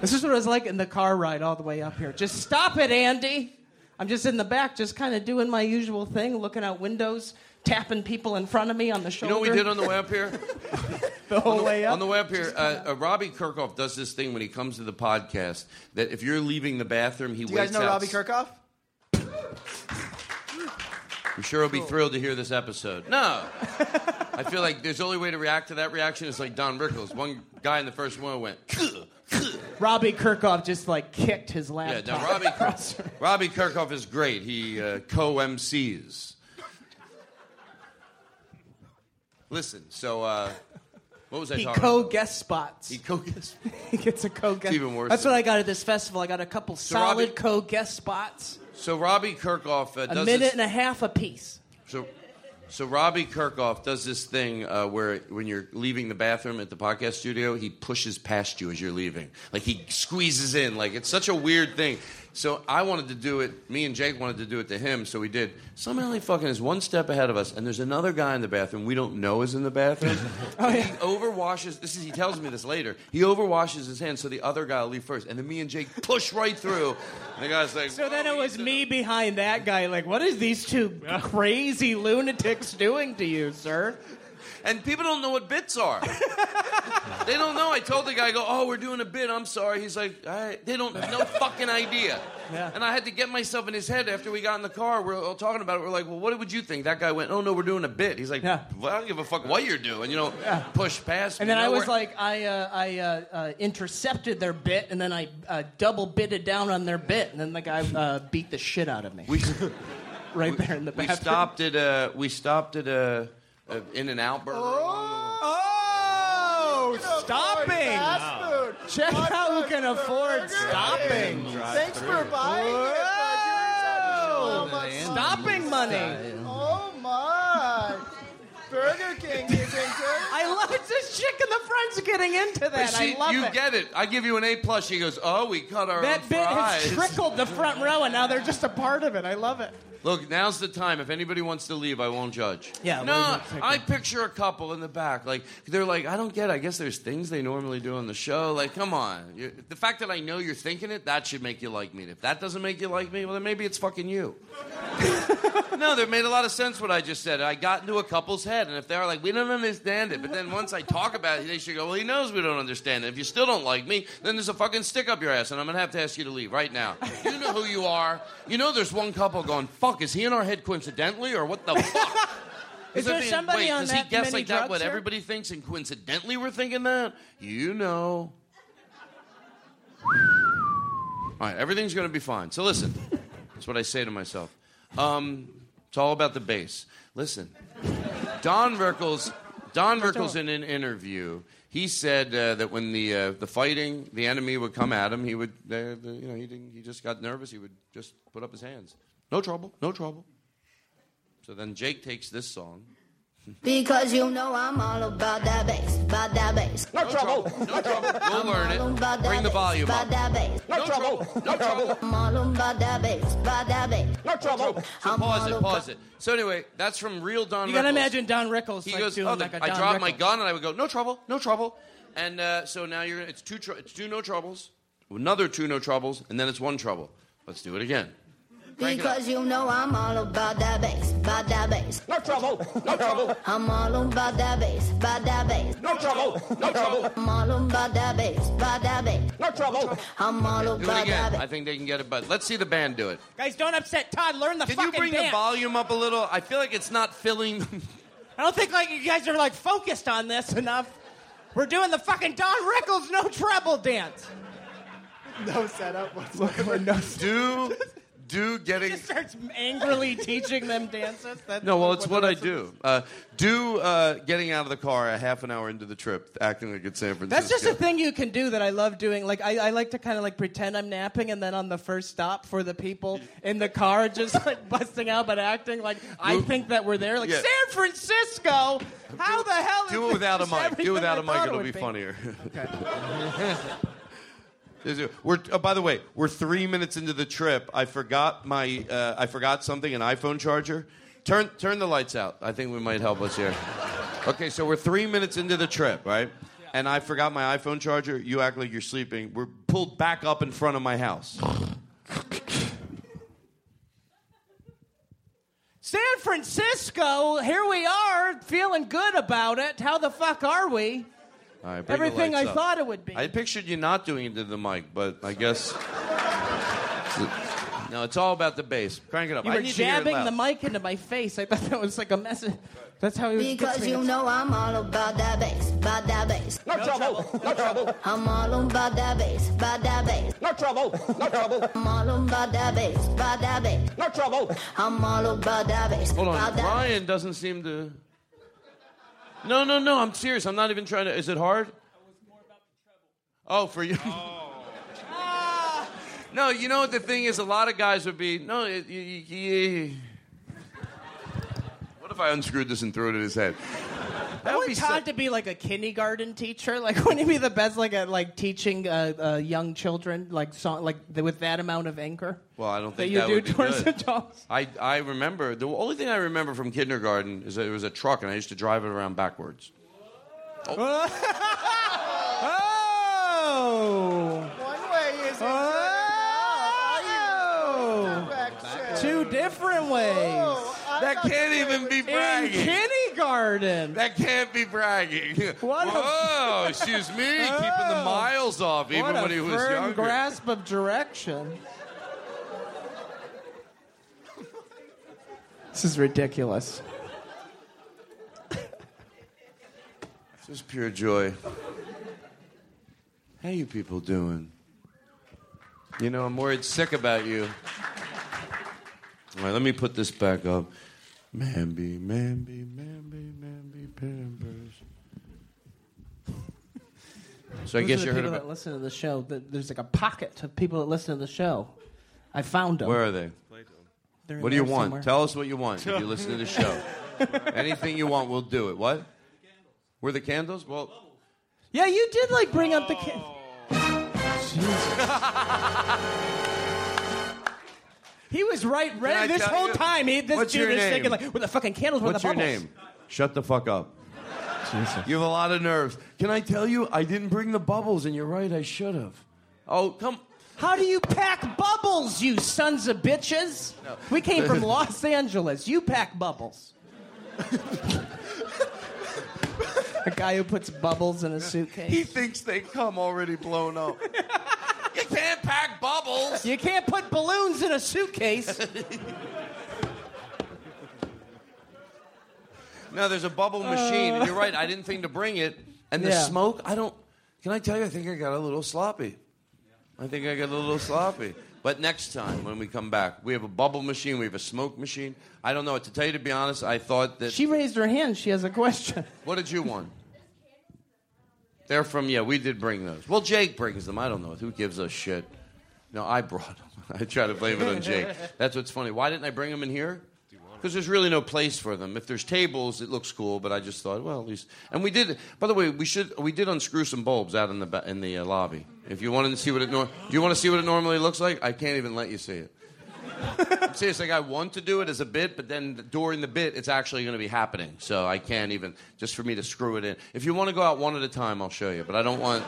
This is what it was like in the car ride all the way up here. Just stop it, Andy. I'm just in the back, just kind of doing my usual thing, looking out windows, tapping people in front of me on the shoulder. You know what we did on the way up here? the whole way up? On the way up here, uh, uh, Robbie Kirkhoff does this thing when he comes to the podcast that if you're leaving the bathroom, he Do you guys waits know out- Robbie Kirkhoff? I'm sure he'll be thrilled to hear this episode. No. I feel like there's only way to react to that reaction is like Don Rickles. One guy in the first one went, Robbie Kirkhoff just like kicked his last. Yeah, laptop. now Robbie, Robbie Kirkhoff is great. He uh, co MCs. Listen, so uh, what was I he talking co about? guest spots. He co guest. He gets a co guest. It's even worse That's than- what I got at this festival. I got a couple So solid Robbie- co guest spots. So Robbie Kirkhoff uh, A minute this, and a half apiece. So, so Robbie Kirkhoff does this thing uh, where when you're leaving the bathroom at the podcast studio, he pushes past you as you're leaving. Like he squeezes in. Like it's such a weird thing. So I wanted to do it. Me and Jake wanted to do it to him, so we did. Somehow he fucking is one step ahead of us, and there's another guy in the bathroom we don't know is in the bathroom. oh, yeah. He overwashes. This is he tells me this later. He overwashes his hands, so the other guy will leave first, and then me and Jake push right through. And the guy's like, So then it was me oh. behind that guy, like, what is these two crazy lunatics doing to you, sir? And people don't know what bits are. they don't know. I told the guy, I go, oh, we're doing a bit. I'm sorry. He's like, right. they don't have no fucking idea. Yeah. And I had to get myself in his head after we got in the car. We're all talking about it. We're like, well, what would you think? That guy went, oh, no, we're doing a bit. He's like, yeah. well, I don't give a fuck what you're doing. You know, push past And then You I was we're- like, I, uh, I uh, uh, intercepted their bit, and then I uh, double bitted down on their bit, and then the guy uh, beat the shit out of me. We, right there in the back. we stopped at a, we stopped at a, a In and Out burger. Oh, oh stopping! Fast food. Check Hot out who can afford Burger stopping. King. Thanks for buying it. Whoa! Oh, my Stopping money. Oh my! Burger King This chick in the front's getting into that. She- I love you it. You get it. I give you an A plus. She goes, oh, we cut our that own bit fries. has trickled the front row, and now they're just a part of it. I love it. Look, now's the time. If anybody wants to leave, I won't judge. Yeah, No, we're gonna take I picture a couple in the back. Like they're like, I don't get. it. I guess there's things they normally do on the show. Like, come on. you the fact that I know you're thinking it, that should make you like me. And If that doesn't make you like me, well, then maybe it's fucking you. no, that made a lot of sense what I just said. I got into a couple's head, and if they're like, we don't understand it, but then once I talk about it, they should go, well, he knows we don't understand it. If you still don't like me, then there's a fucking stick up your ass, and I'm gonna have to ask you to leave right now. You know who you are. You know there's one couple going, fuck, is he in our head coincidentally, or what the fuck? Is there mean- somebody wait, on does that he guess like that what here? everybody thinks, and coincidentally we're thinking that? You know. All right, everything's going to be fine. So listen, that's what I say to myself. Um, it's all about the bass. Listen, Don Rickles, Don Rickles in an interview, he said uh, that when the uh, the fighting, the enemy would come at him, he would, uh, the, you know, he didn't, he just got nervous. He would just put up his hands. No trouble, no trouble. So then Jake takes this song. Because you know I'm all about that bass, about that bass. No trouble, no trouble. We'll learn it. Bring the volume About up. that bass. No trouble, no trouble. I'm all about that bass, about that bass. No trouble. So pause it, pause it. So anyway, that's from real Don. You gotta imagine Don Rickles. He like, goes, doing oh, the- like a I Don dropped my gun and I would go, no trouble, no trouble. And uh, so now you're it's two tr- it's two no troubles, another two no troubles, and then it's one trouble. Let's do it again. Crank it up. Because you know I'm all about that bass, about that bass. No trouble, no trouble. I'm all about that bass, about that bass. No trouble, no trouble. I'm all about that bass, about that bass. No trouble. I'm all Do it about that again. bass. I think they can get it, but let's see the band do it. Guys, don't upset Todd. Learn the fucking thing. Can you fucking bring the volume up a little? I feel like it's not filling. I don't think like you guys are like focused on this enough. We're doing the fucking Don Rickles no treble dance. No setup whatsoever. no do do getting. Just starts angrily teaching them dances. That's No, well, it's the what I do. Uh, do uh, getting out of the car a half an hour into the trip, acting like it's San Francisco. That's just a thing you can do that I love doing. Like I, I like to kind of like pretend I'm napping, and then on the first stop for the people in the car, just like busting out but acting like I think that we're there. Like Yeah. San Francisco. How the hell? is Do it without a mic. Do it without I a mic. it It'll would be be? funnier. Is it- We're uh, by the way, we're three minutes into the trip. I forgot my uh, I forgot something, an iPhone charger. Turn turn the lights out. I think we might help us here. Okay, so we're three minutes into the trip, right? And I forgot my iPhone charger. You act like you're sleeping. We're pulled back up in front of my house. San Francisco. Here we are, feeling good about it. How the fuck are we? All right, Everything I up. thought it would be. I pictured you not doing it to the mic, but I guess. No, it's all about the bass. Crank it up. You I were need to hear it jabbing the mic into my face. I thought that was like a message. That's how he was. Because you upset. know I'm all about that bass, about that bass. No trouble, no trouble. I'm all about that bass, about that bass. No trouble, no trouble. I'm all about that bass, about that bass. No trouble. I'm all about that bass, Hold on, Ryan doesn't seem to. No, no, no. I'm serious. I'm not even trying to. Is it hard? Oh, for you. Oh. No, you know what the thing is? A lot of guys would be no. It, if I unscrewed this and threw it at his head? That I want Todd to be like a kindergarten teacher. Like, wouldn't he be the best? Like, at like teaching uh, uh, young children, like song, like the, with that amount of anger. Well, I don't think that think you that do would be towards good. the dogs. I, I remember the only thing I remember from kindergarten is that it was a truck and I used to drive it around backwards. Oh. One way is Oh. Two different ways. That can't even be bragging. In kindergarten. That can't be bragging. What a- Whoa, excuse me, keeping the oh, miles off even when he was firm younger. grasp of direction. This is ridiculous. This is pure joy. How you people doing? You know, I'm worried sick about you. All right, let me put this back up. Mamby, mamby, mamby, mamby, pampers. So I Those guess you the heard people about. that listen to the show. There's like a pocket of people that listen to the show. I found them. Where are they? They're What do you want? somewhere. Tell us what you want if you listen to the show. Anything you want, we'll do it. What? Were the candles? Well, Yeah, you did like bring up the. Ca- oh. he was right, I ready this whole you- time. He, this What's dude is thinking like, "With the fucking candles, with what's the your bubbles." name? Shut the fuck up. You have a lot of nerves. Can I tell you, I didn't bring the bubbles, and you're right, I should have. Oh, come. How do you pack bubbles, you sons of bitches? We came from Los Angeles. You pack bubbles. a guy who puts bubbles in a suitcase. He thinks they come already blown up. you can't pack bubbles. You can't put balloons in a suitcase. No, there's a bubble uh. machine, and you're right. I didn't think to bring it. And the Yeah. smoke, I don't. Can I tell you? I think I got a little sloppy. I think I got a little sloppy. But next time when we come back, we have a bubble machine, we have a smoke machine. I don't know what to tell you. To be honest, I thought that. She raised her hand. She has a question. What did you want? They're from yeah. We did bring those. Well, Jake brings them. I don't know who gives a shit. No, I brought them. I try to blame it on Jake. That's what's funny. Why didn't I bring them in here? Because there's really no place for them. If there's tables, it looks cool. But I just thought, well, at least. And we did. By the way, we should. We did unscrew some bulbs out in the in the uh, lobby. If you wanted to see what it. Nor- Do you want to see what it normally looks like? I can't even let you see it. Seriously, like I want to do it as a bit, but then during the bit, it's actually going to be happening. So I can't even just for me to screw it in. If you want to go out one at a time, I'll show you. But I don't want.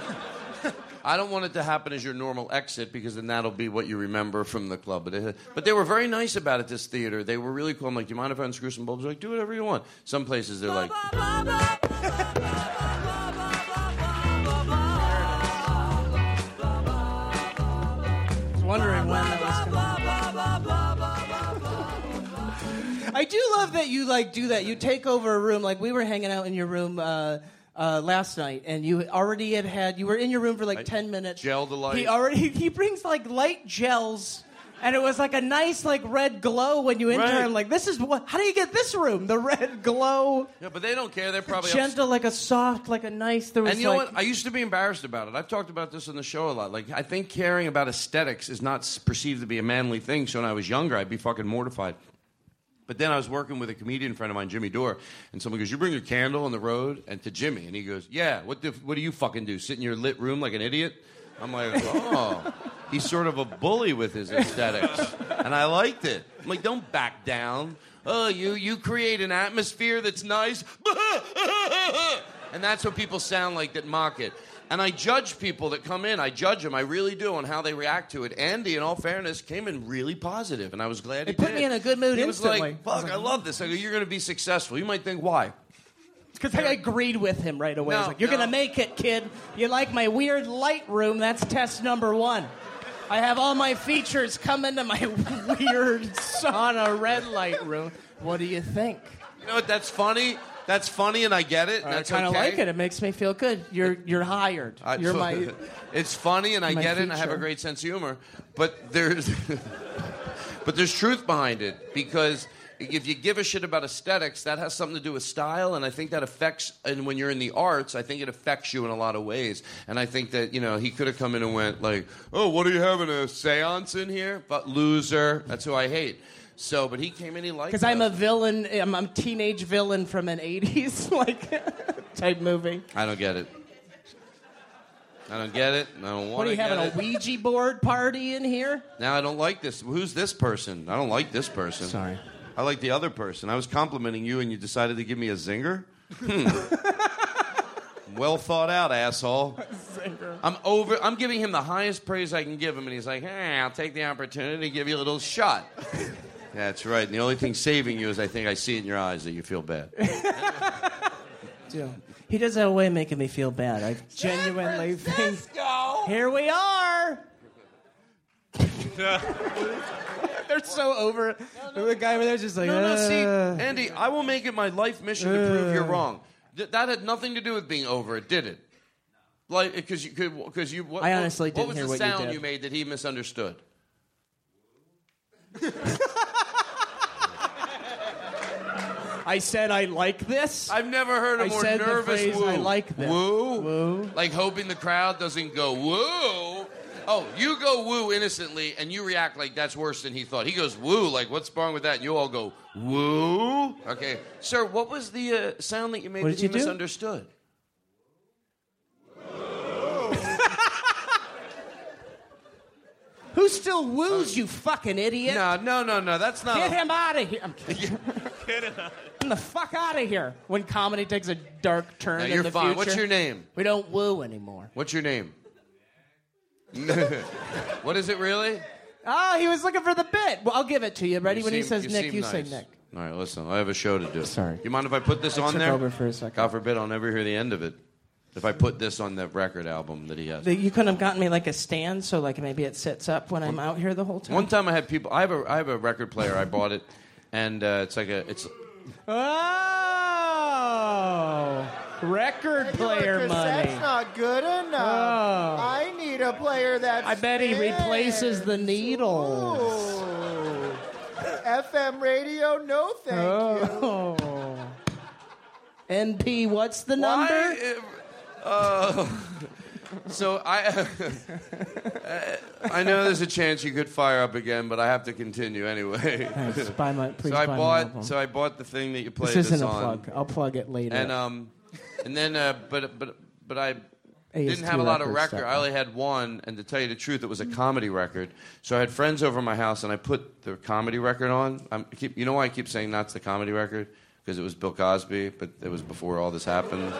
I don't want it to happen as your normal exit because then that'll be what you remember from the club. But, it, but they were very nice about it. This theater, they were really cool. I'm like, do you mind if I unscrew some bulbs? They're like, do whatever you want. Some places they're like, I do love that you like do that. You take over a room. Like we were hanging out in your room uh, uh, last night, and you already had had. You were in your room for like ten minutes. gel the light. He already he brings like light gels. And it was like a nice, like red glow when you enter. Right. I'm like, this is what? How do you get this room? The red glow, yeah, but they don't care. They're probably gentle, like a soft, like a nice. There was And you know what? I used to be embarrassed about it. I've talked about this on the show a lot. Like, I think caring about aesthetics is not perceived to be a manly thing. So when I was younger, I'd be fucking mortified. But then I was working with a comedian friend of mine, Jimmy Dore, and someone goes, "You bring a candle on the road?" And to Jimmy, and he goes, "Yeah. What the, What do you fucking do? Sit in your lit room like an idiot?" I'm like, "Oh." He's sort of a bully with his aesthetics, and I liked it. I'm like, "Don't back down." Oh, you you create an atmosphere that's nice, and that's what people sound like that mock it. And I judge people that come in. I judge them. I really do on how they react to it. Andy, in all fairness, came in really positive, and I was glad he It put did. me in a good mood He was instantly. like, "Fuck, I love this." I go, "You're going to be successful." You might think, "Why?" Because I agreed with him right away. I was like, "You're no. gonna make it, kid. You like my weird light room? That's test number one. I have all my features come into my weird sauna red light room. What do you think? You know what? That's funny. That's funny, and I get it. and I That's kind of okay. like it. It makes me feel good. You're you're hired. I- you're my. It's funny, and I my get it, and I have a feature. great sense of humor. But there's, but there's truth behind it because if you give a shit about aesthetics, that has something to do with style, and I think that affects. And when you're in the arts, I think it affects you in a lot of ways. And I think that you know he could have come in and went like, "Oh, what are you having a séance in here?" But loser, that's who I hate. So, but he came in, he liked. Because I'm a us. villain. I'm a teenage villain from an '80s like type movie. I don't get it. I don't get it. I don't want What are to you get having a Ouija board party in here? Now I don't like this. Who's this person? I don't like this person. Sorry. I like the other person. I was complimenting you, and you decided to give me a zinger. Hmm. well thought out, asshole. I'm over. I'm giving him the highest praise I can give him, and he's like, "Hey, I'll take the opportunity to give you a little shot." That's right. And the only thing saving you is I think I see it in your eyes that you feel bad. Yeah, He does have a way of making me feel bad. I genuinely think. Here we are. They're so over. it. The guy over there's just like. no, no, see, "Uh." Andy, I will make it my life mission to prove you're Uh. wrong. Th- that had nothing to do with being over it, did it? Like, because you could, because you. What, I honestly what, didn't was hear the what you sound did. made that he misunderstood? I said I like this. I've never heard a I more said the nervous phrase, woo. I like this. Woo? Woo. Like hoping the crowd doesn't go woo. Oh, you go woo innocently, and you react like that's worse than he thought. He goes woo, like what's wrong with that? And you all go woo. Okay, sir, what was the uh, sound that you made What that did you do? misunderstood? Who still woos you, fucking idiot? No, no, no, no. That's not. Get a- him out of here. I'm kidding. Get the fuck out of here. When comedy takes a dark turn No, in you're the fine. future. What's your name? We don't woo anymore. What's your name? what is it really? Oh, he was looking for the bit. Well, I'll give it to you. Ready? You when he says you Nick, you nice. say Nick. All right, listen. I have a show to do. Sorry. You mind if I put this I on took there? over for a second. God forbid I'll never hear the end of it. If I put this on the record album that he has. The- You couldn't have gotten me like a stand, so like maybe it sits up when I'm out here the whole time. One time I had people. I have a I have a record player. I bought it, and uh, it's like a it's. Oh, record player money. That's not good enough. Oh. I need a player that. I bet he replaces the needles. FM radio, no thank you. Oh. NP, what's the number? Uh, so I I know there's a chance you could fire up again, but I have to continue anyway. Thanks. Buy my- please so I buy my bought album. so I bought the thing that you played This isn't a on. plug. I'll plug it later. And um, and then uh, but but but I didn't have a lot of record. I only had one, and to tell you the truth, it was a comedy record. So I had friends over my house, and I put the comedy record on. I'm, I keep, you know why I keep saying that's the comedy record? Because it was Bill Cosby, but it was before all this happened.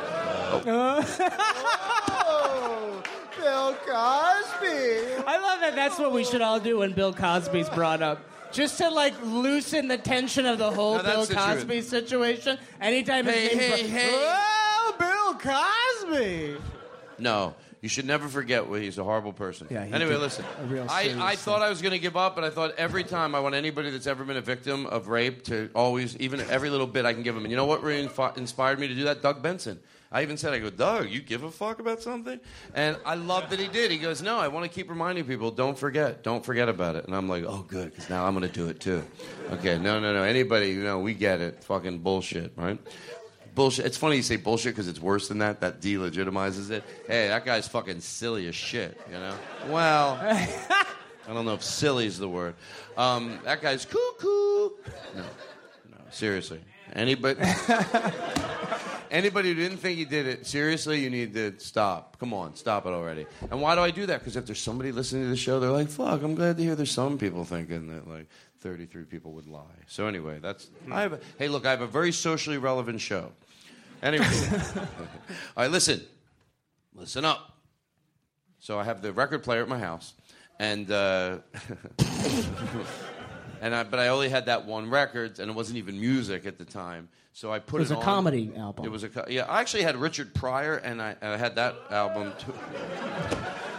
Oh, Bill Cosby. I love that. That's what we should all do when Bill Cosby's brought up. Just to like loosen the tension of the whole No, that's Bill the truth. Cosby situation. Anytime his Hey, name's hey, brought- hey. Oh, Bill Cosby. No, you should never forget what he's a horrible person. Yeah, anyway, listen. I, I thought I was going to give up, but I thought every time I want anybody that's ever been a victim of rape to always, even every little bit I can give them. And you know what really inspired me to do that? Doug Benson. I even said, I go, Doug, you give a fuck about something? And I love that he did. He goes, No, I want to keep reminding people, don't forget, don't forget about it. And I'm like, Oh, good, because now I'm going to do it too. Okay, no, no, no. Anybody, you know, we get it. Fucking bullshit, right? Bullshit. It's funny you say bullshit because it's worse than that. That delegitimizes it. Hey, that guy's fucking silly as shit, you know? Well, I don't know if silly is the word. Um, that guy's cuckoo. No, no, seriously. Anybody, anybody who didn't think he did it, seriously, you need to stop. Come on, stop it already. And why do I do that? Because if there's somebody listening to the show, they're like, fuck, I'm glad to hear there's some people thinking that, like, 33 people would lie. So anyway, that's. I have a, hey, look, I have a very socially relevant show. Anyway, all right, listen, listen up. So I have the record player at my house, and uh, and I, but I only had that one record, and it wasn't even music at the time. So I put It was it was a on. comedy album. It was a co- yeah. I actually had Richard Pryor, and I, I had that album too.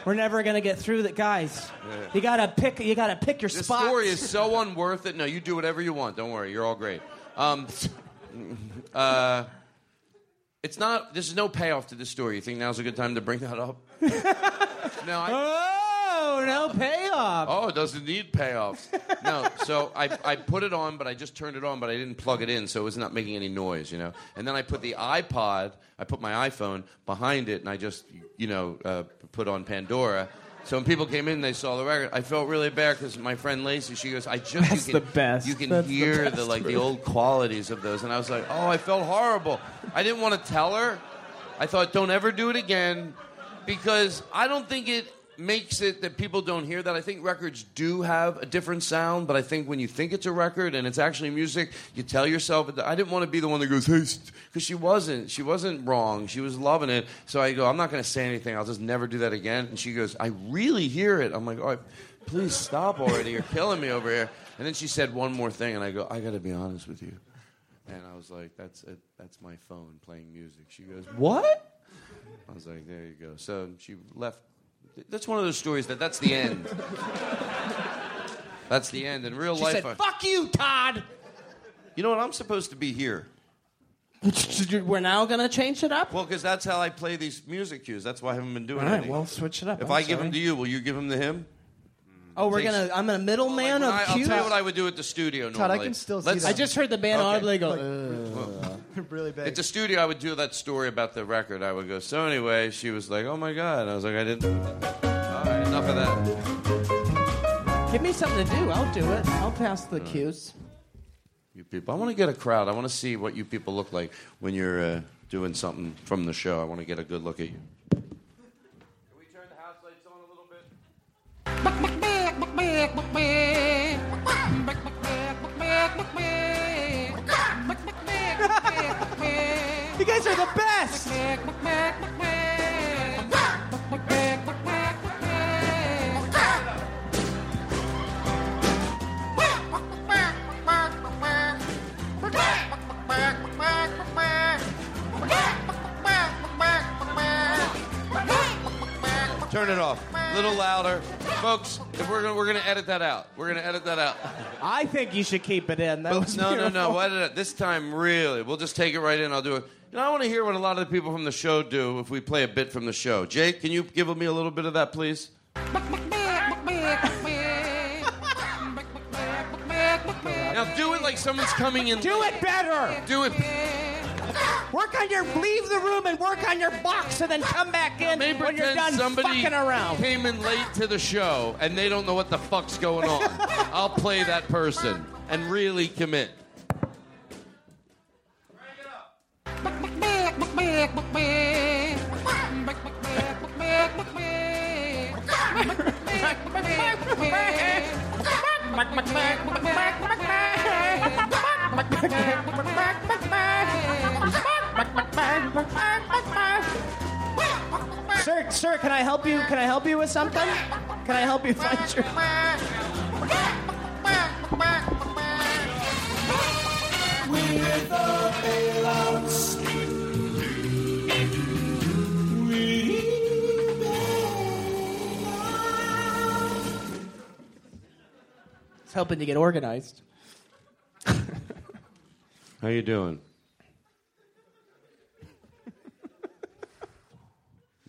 We're never gonna get through that, guys. You gotta pick. You gotta pick your This spots. story is so unworth it. No, you do whatever you want. Don't worry, you're all great. Um, uh, it's not. There's no payoff to this story. You think now's a good time to bring that up? no, I, Oh, no payoff. Oh, it doesn't need payoffs. No, so I, I put it on, but I just turned it on, but I didn't plug it in, so it was not making any noise, you know. And then I put the iPod, I put my iPhone behind it, and I just, you know, uh, put on Pandora. So when people came in, they saw the record. I felt really bad because my friend Lacey, she goes, "I just That's you can, the best. You can That's the hear the, best, like the old qualities of those." And I was like, "Oh, I felt horrible. I didn't want to tell her. I thought, don't ever do it again, because I don't think it makes it that people don't hear that. I think records do have a different sound, but I think when you think it's a record and it's actually music, you tell yourself. I didn't want to be the one that goes, "Hey," because she wasn't. She wasn't wrong. She was loving it. So I go, I'm not going to say anything. I'll just never do that again. And she goes, I really hear it. I'm like, oh, please stop already. You're killing me over here. And then she said one more thing, and I go, I got to be honest with you. And I was like, that's. That's my phone playing music. She goes, what? I was like, there you go. So she left. That's one of those stories that that's the end. that's the end. In real She life, said, I- "Fuck you, Todd." you know what? I'm supposed to be here. We're now gonna change it up. Well, because that's how I play these music cues. That's why I haven't been doing it. All right, any. well, switch it up. If I'm I give sorry. them to you, will you give them to him? Oh, we're Takes- gonna. I'm a middleman When of I, I'll cues. tell you what I would do at the studio Todd, I can still see Let's- that. I just heard the band Okay. audibly go. Like- really big. At the studio, I would do that story about the record. I would go, so anyway, she was like, oh my God. I was like, I didn't. All right, enough of that. Give me something to do. I'll do it. I'll pass the cues. You people. I want to get a crowd. I want to see what you people look like when you're uh, doing something from the show. I want to get a good look at you. Can we turn the house lights on a little bit? Off. A little louder. Folks, if we're gonna, we're going to edit that out. We're going to edit that out. I think you should keep it in. That was no, no, no. We'll it. This time, really. We'll just take it right in. I'll do it. You know, I want to hear what a lot of the people from the show do if we play a bit from the show. Jake, can you give me a little bit of that, please? Now do it like someone's coming in. Do it better. Do it. Work on your leave the room and work on your box, and then come back in Maybe when you're pretend done somebody fucking around. came in late to the show and they don't know what the fuck's going on. I'll play that person and really commit. Sir, sir, can I help you? Can I help you with something? Can I help you find your? It's helping to get organized. How you doing?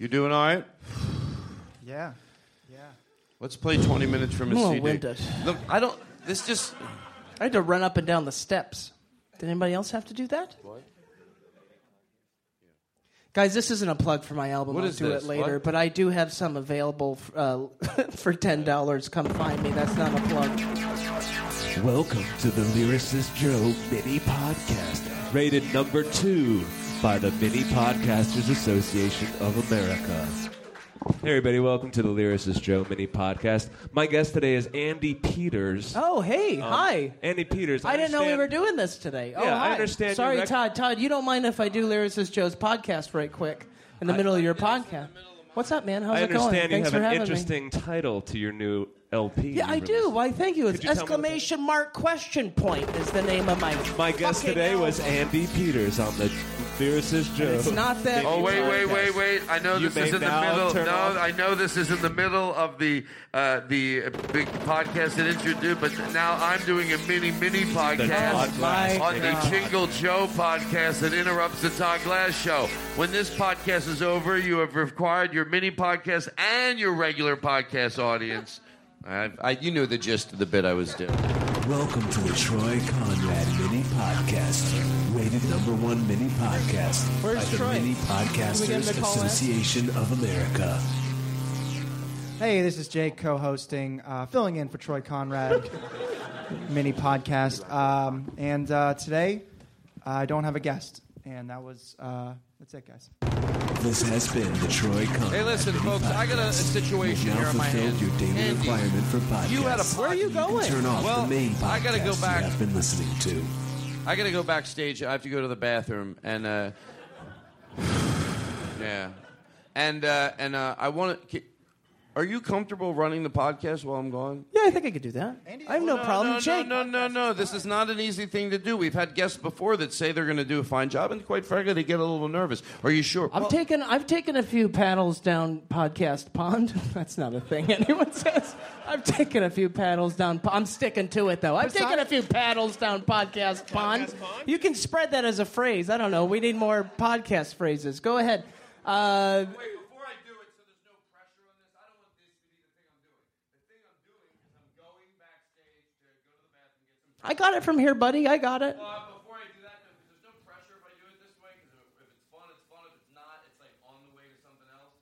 You doing all right? Yeah. Yeah. Let's play 20 minutes from a I'm a CD. winded. Look, I don't. This just. I had to run up and down the steps. Did anybody else have to do that? What? Guys, this isn't a plug for my album. What I'll is do this? it later, What? but I do have some available f- uh, for ten dollars. Come find me. That's not a plug. Welcome to the Lyricist Joe Mini Podcast, rated number two by the Mini Podcasters Association of America. Hey, everybody, welcome to the Lyricist Joe Mini Podcast. My guest today is Andy Peters. Oh, hey, Um, hi. Andy Peters. I didn't know we understand- were doing this today. Oh, Yeah, I hi. understand Sorry, rec- Todd. Todd, you don't mind if I do Lyricist Joe's podcast right quick in the middle of your podcast? What's up, man? How's I it going? understand you Thanks have for an having me. interesting title to your new LP. Yeah, I do. released. Why, thank you. It's Could you tell me what exclamation mark question point is the name of my. My guest fucking today was album. Andy Peters on the lyricist Joe. It's not that. Oh wait, wait, wait, wait! I know You this may is in the now middle. turn No, off. I know this is in the middle of the uh, the big podcast that introduced. But now I'm doing a mini mini podcast Todd Glass on the Mini Jingle Joe podcast that interrupts the Todd Glass show. When this podcast is over, you have required your mini podcast and your regular podcast audience. I, I, you knew the gist of the bit I was doing. Welcome to the Troy Conrad Mini Podcast, rated number one mini podcast Where's by the Troy? Mini Can we get him Podcasters to call in? Association of America. Hey, this is Jake co-hosting, uh, filling in for Troy Conrad, mini podcast. Um, and uh, today, I don't have a guest, and that was uh, that's it, guys. This has been the Troy Conrad Hey, listen, folks, I got a- situation here on my hands. your daily Andy, requirement for podcasts. you had a Where are you going? turn off Well, the main podcast I gotta go back- have been listening to. I got to go backstage. I have to go to the bathroom, and uh, yeah, and uh, and uh, I want to. Are you comfortable running the podcast while I'm gone? Yeah, I think I could do that. I have no, problem. No, Jake, no, no, no, no. This is not an easy thing to do. We've had guests before that say they're going to do a fine job, and quite frankly, they get a little nervous. Are you sure? I've taken I've taken a few paddles down podcast pond. That's not a thing anyone says. I've taken a few paddles down. po- I'm sticking to it though. I've taken a few paddles down podcast pond. You can spread that as a phrase. I don't know. We need more podcast phrases. Go ahead. Uh, Wait, before I do it, so there's no pressure on this, I don't want this to be the thing I'm doing. The thing I'm doing is I'm going backstage to go to the bathroom, get some. I got it from here, buddy. I got it. Well, before I do that, though, 'cause there's no pressure if I do it this way. Because if it's fun, it's fun. If it's not, it's like on the way to something else.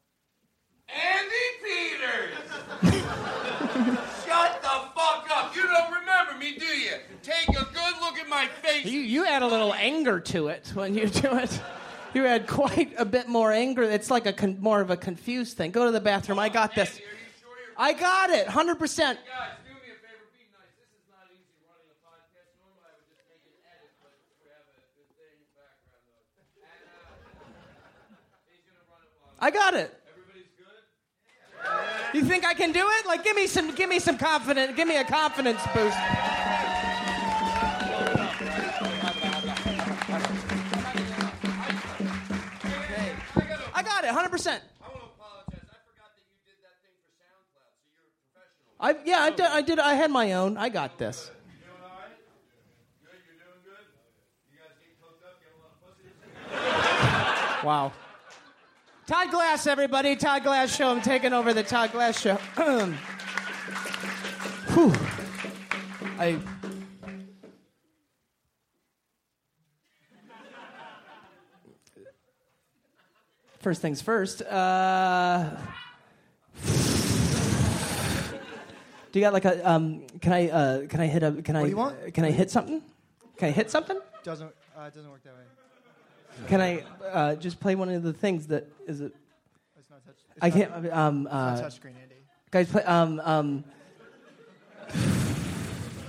Andy Peters! Shut the fuck up! You don't remember me, do you? Take a good look at my face. You you add a little anger to it when you do it. You add quite a bit more anger. It's like a con- more of a confused thing. Go to the bathroom. I got this. I got it. Hundred percent. Guys, do me a favor. Be nice. This is not easy running a podcast. Normally, I would just take an edit, but we have a good thing background though. And uh, he's gonna run it while I got it. everybody's good. You think I can do it? Like, give me some, give me some confidence, give me a confidence boost. I got it, hundred percent. I yeah, I forgot that you did, that thing for SoundCloud, so you're a professional man. I did. I had my own. I got this. Wow. Todd Glass, everybody. Todd Glass Show. I'm taking over the Todd Glass Show. Whew. I. First things first. Uh, do you got like a? Um, can I? Uh, can I hit a? Can I? What do you want? Can I hit something? Can I hit something? Doesn't uh, it doesn't work that way. Can I uh, just play one of the things that is it? It's not touch. It's I can't. Um, It's uh, not touchscreen, Andy. Guys, play. Um, um.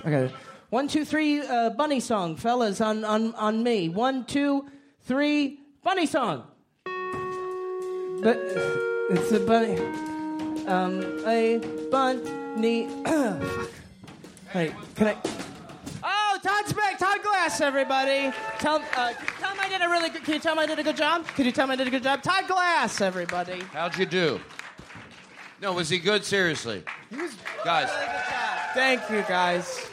Okay. One, two, three. Uh, bunny song, fellas, on on on me. One, two, three. Bunny song. But it's a bunny. Um, a bunny. Fuck. Wait, can I? Todd's back. Todd Glass, everybody. Tell, uh, tell him I did a really good. Can you tell him I did a good job? Can you tell him I did a good job? Todd Glass, everybody. How'd you do? No, was he good? Seriously, he was. guys. Thank you, guys.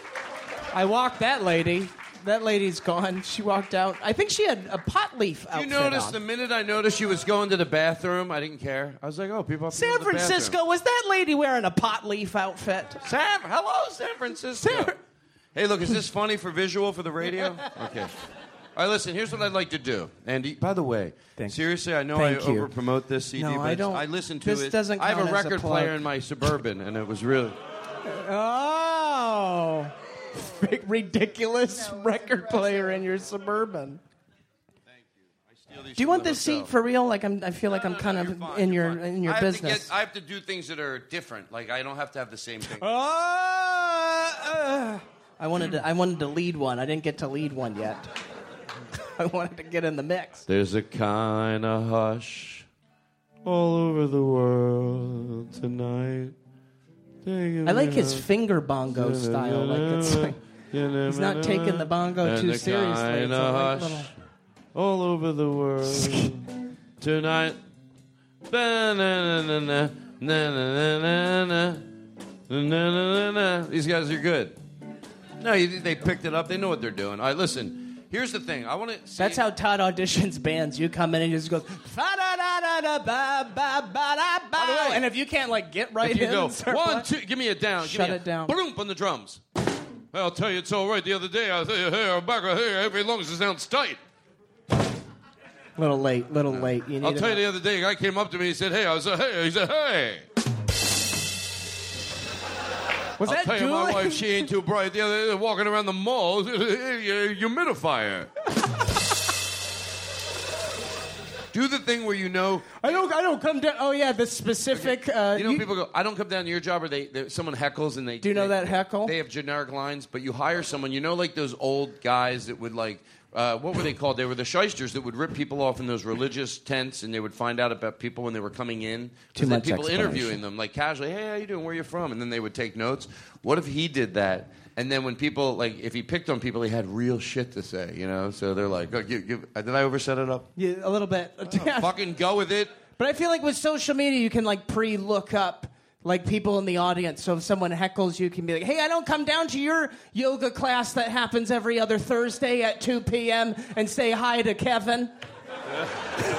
I walked that lady. That lady's gone. She walked out. I think she had a pot leaf You outfit noticed on. the minute I noticed she was going to the bathroom, I didn't care. I was like, oh, people. Have to go San to the bathroom. Francisco. Was that lady wearing a pot leaf outfit? Sam, hello, San Francisco. Hey, look, is this funny for visual for the radio? Okay. All right, listen. Here's what I'd like to do. Andy, by the way, seriously, I know Thank I you. over promote this CD, No, but I it's- don't- I listened to this it. doesn't I have count a as a record plug. player in my suburban, and it was really. Oh, Big ridiculous record player in your suburban. Thank you. Do you want this seat for real? Like I'm, I feel like I'm kind of in your in your I have to business. get- I have to do things that are different. Like I don't have to have the same thing. Uh, I wanted to I wanted to lead one. I didn't get to lead one yet. I wanted to get in the mix. There's a kind of hush all over the world tonight. I like his finger bongo style. Like it's like he's not taking the bongo too seriously. It's Kind a of like hush little- all over the world tonight. These guys are good. No, they picked it up. They know what they're doing. All right, listen. Here's the thing. I want to. That's how Todd auditions bands. You come in and he just goes, "Fa-da-da-da-da-ba-ba-ba-da-ba." and if you can't like get right if you in, go one, two, give me a down. give Shut me a it down. Boom on the drums. I'll tell you, it's all right. The other day, I say, hey, I'm back here. Every long as it sounds tight. little late, little late. You need I'll tell you, the other day, a guy came up to me. He said, "Hey," I said, "Hey," he said, "Hey." Was I'll that tell you, my wife, she ain't too bright. The other day, walking around the mall, humidifier. Do the thing where you know. I don't. I don't come down. Oh yeah, the specific. Uh, You know, people go, I don't come down to your job, or they, they someone heckles and they. Do you know they- that heckle? They have generic lines, but you hire someone. You know, like those old guys that would like. Uh, what were they called? They were the shysters that would rip people off in those religious tents, and they would find out about people when they were coming in. Too They had much people interviewing them, like casually. Hey, how you doing? Where you from? And then they would take notes. What if he did that? And then when people like, if he picked on people, he had real shit to say. You know, so they're like, oh, give, give, did I overset it up? Yeah, a little bit. Fucking go with it. But I feel like with social media, you can like pre-look up like people in the audience. So if someone heckles, you can be like, "Hey, I don't come down to your yoga class that happens every other Thursday at 2 p.m. and say hi to Kevin."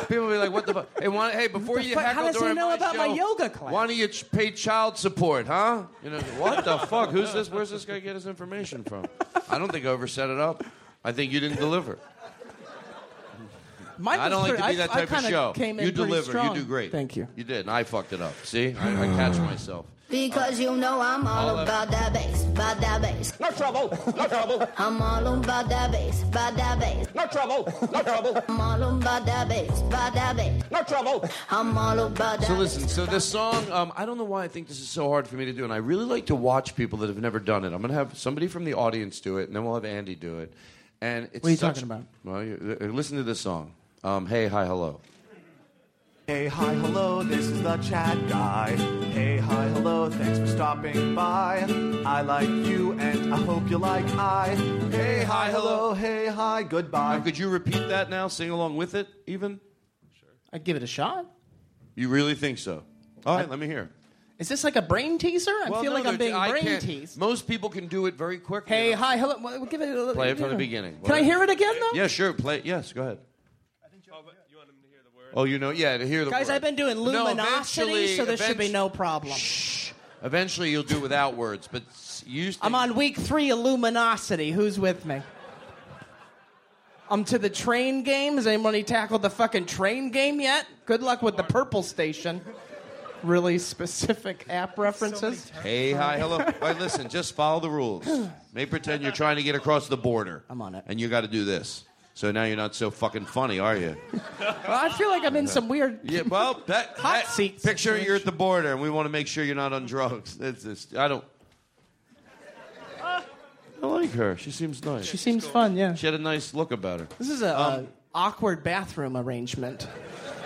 People be like, "What the fuck?" Hey, why, hey, before you fuck? heckle How does he know my about my show, yoga class? Why don't you ch- pay child support, huh? You know, what the fuck? Who's this? Where's this guy get his information from? I don't think I ever set it up. I think you didn't deliver. Mine I don't was like to pretty- be that I- I type of kinda show. Came in you deliver. strong. You do great. Thank you. You did, and I fucked it up. See, I, I catch myself. Because you know I'm all, All about that bass, about that bass. No trouble, no trouble. I'm all about that bass, about that bass. No trouble, no trouble. I'm all about that bass, about that bass. No trouble. I'm all about that. Bass. So listen, so this song, um, I don't know why I think this is so hard for me to do, and I really like to watch people that have never done it. I'm going to have somebody from the audience do it, and then we'll have Andy do it. And it's What are you such- talking about? Well, you, uh, listen to this song. Um, hey, hi, hello. Hey, hi, hello, this is the chat guy. Hey, hi, hello, thanks for stopping by. I like you and I hope you like I. Hey, hi, hello, hey, hi, goodbye. Now, could you repeat that now? Sing along with it, even? I'd give it a shot. You really think so? All right, let me hear. Is this like a brain teaser? I Well, feel no, like I'm they're- being I brain can't- teased. Most people can do it very quickly. Hey, hi, hello. Well, give it. A, Play it from yeah. the beginning. Can I hear it again though? Yeah, sure. Play. Yes, go ahead. Oh, you know, yeah, to hear the Guys, word. I've been doing luminosity, eventually- so this should be no problem. Shh. Eventually, you'll do without words, but you used. I'm on week three of luminosity. Who's with me? I'm to the train game. Has anybody tackled the fucking train game yet? Good luck with the purple station. Really specific app references. Hey, hi, hello. All right, listen, just follow the rules. May pretend you're trying to get across the border. I'm on it. And you got to do this. So now you're not so fucking funny, are you? Well, I feel like I'm in some weird. Yeah, well, that, Hot that- seat Picture you're at the border, and we want to make sure you're not on drugs. That's just, I don't. I like her. She seems nice. She seems fun. Yeah. She had a nice look about her. This is a, Um, a awkward bathroom arrangement.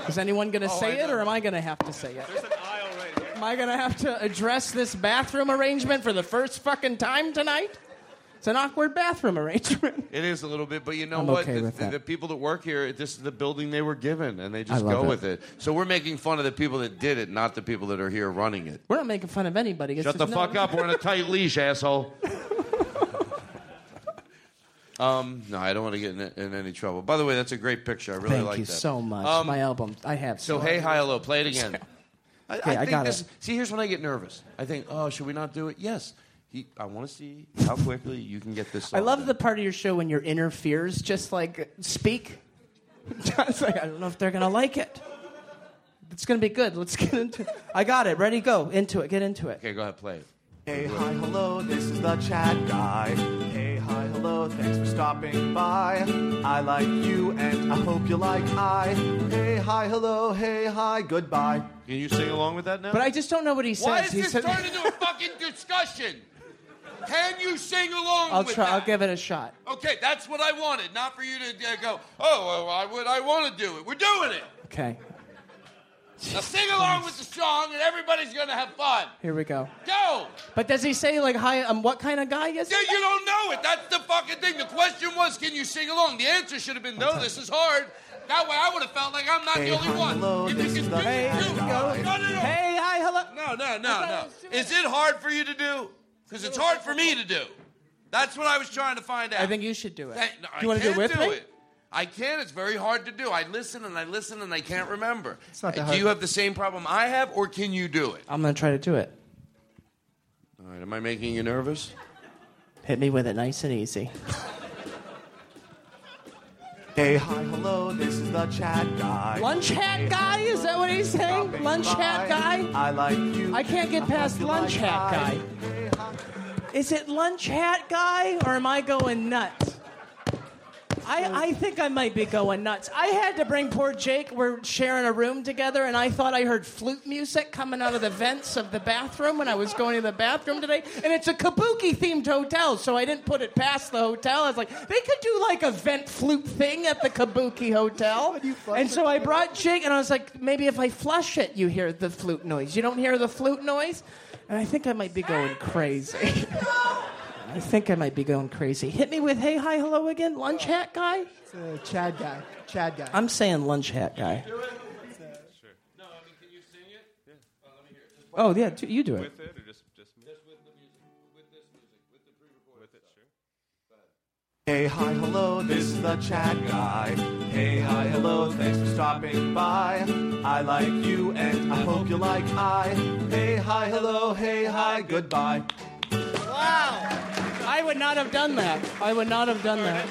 Is anyone going to Oh, say it, or am I going to have to say it? There's an aisle. Am I going to have to address this bathroom arrangement for the first fucking time tonight? It's an awkward bathroom arrangement. It is a little bit, but you know I'm what? okay the, the- the people that work here, this is the building they were given, and they just I go it. with it. So we're making fun of the people that did it, not the people that are here running it. We're not making fun of anybody. It's Shut the just fuck up. We're on a tight leash, asshole. Um, no, I don't want to get in, in any trouble. By the way, that's a great picture. I really Thank like that. Thank you so much. Um, My album, I have. So, so hey, hi, hello. Play it again. I, Okay, I think got this, it. See, here's when I get nervous. I think, oh, should we not do it? Yes. He, I want to see how quickly you can get this. I love done. the part of your show when your inner fears just like speak. It's like, I don't know if they're gonna like it. It's gonna be good. Let's get into. it. I got it. Ready? Go into it. Get into it. Okay, go ahead, play it. Hey, hi, hello, this is the chat guy. Hey, hi, hello, thanks for stopping by. I like you and I hope you like I. Hey, hi, hello, hey, hi, goodbye. Can you sing along with that now? But I just don't know what he says. Why is He this said- turned into a fucking discussion? Can you sing along I'll with try. that? I'll give it a shot. Okay, that's what I wanted. Not for you to uh, go, oh, well, why would I want to do it? We're doing it. Okay. Now sing along with the song, and everybody's gonna have fun. Here we go. Go. But does he say like hi? I'm um, what kind of guy is he? Yeah, you don't know it. That's the fucking thing. The question was, can you sing along? The answer should have been, no, this is hard. That way I would have felt like I'm not Hey, the only hi, one. hello, if this you is can the do it, bad do No, no, no. Hey, hi, hello. No, no, no, no. Is it hard for you to do? Because it's hard for me to do. That's what I was trying to find out. I think you should do it. Hey, no, do you I want to do can't it with me? it. I can't. It's very hard to do. I listen and I listen and I can't remember. It's not that do you have the same problem I have, or can you do it? I'm gonna try to do it. All right. Am I making you nervous? Hit me with it nice and easy. Hey, hi, hello, this is the chat guy. Lunch hat guy? Is that what he's saying? Lunch hat guy? I like you. I can't get past lunch hat guy. Is it lunch hat guy or am I going nuts? I, I think I might be going nuts. I had to bring poor Jake. We're sharing a room together, and I thought I heard flute music coming out of the vents of the bathroom when I was going to the bathroom today. And it's a kabuki themed hotel, so I didn't put it past the hotel. I was like, they could do like a vent flute thing at the kabuki hotel. And so I brought Jake, and I was like, maybe if I flush it, you hear the flute noise. You don't hear the flute noise? And I think I might be going crazy. I think I might be going crazy. Hit me with hey, hi, hello again. Lunch hat guy? It's a Chad guy. Chad guy. I'm saying lunch hat guy. Oh, yeah, t- you do it. Hey, hi, hello, this is the chat guy. Hey, hi, hello, thanks for stopping by. I like you and I hope you like I. Hey, hi, hello, hey, hi, goodbye. Wow. I would not have done that. I would not have done that.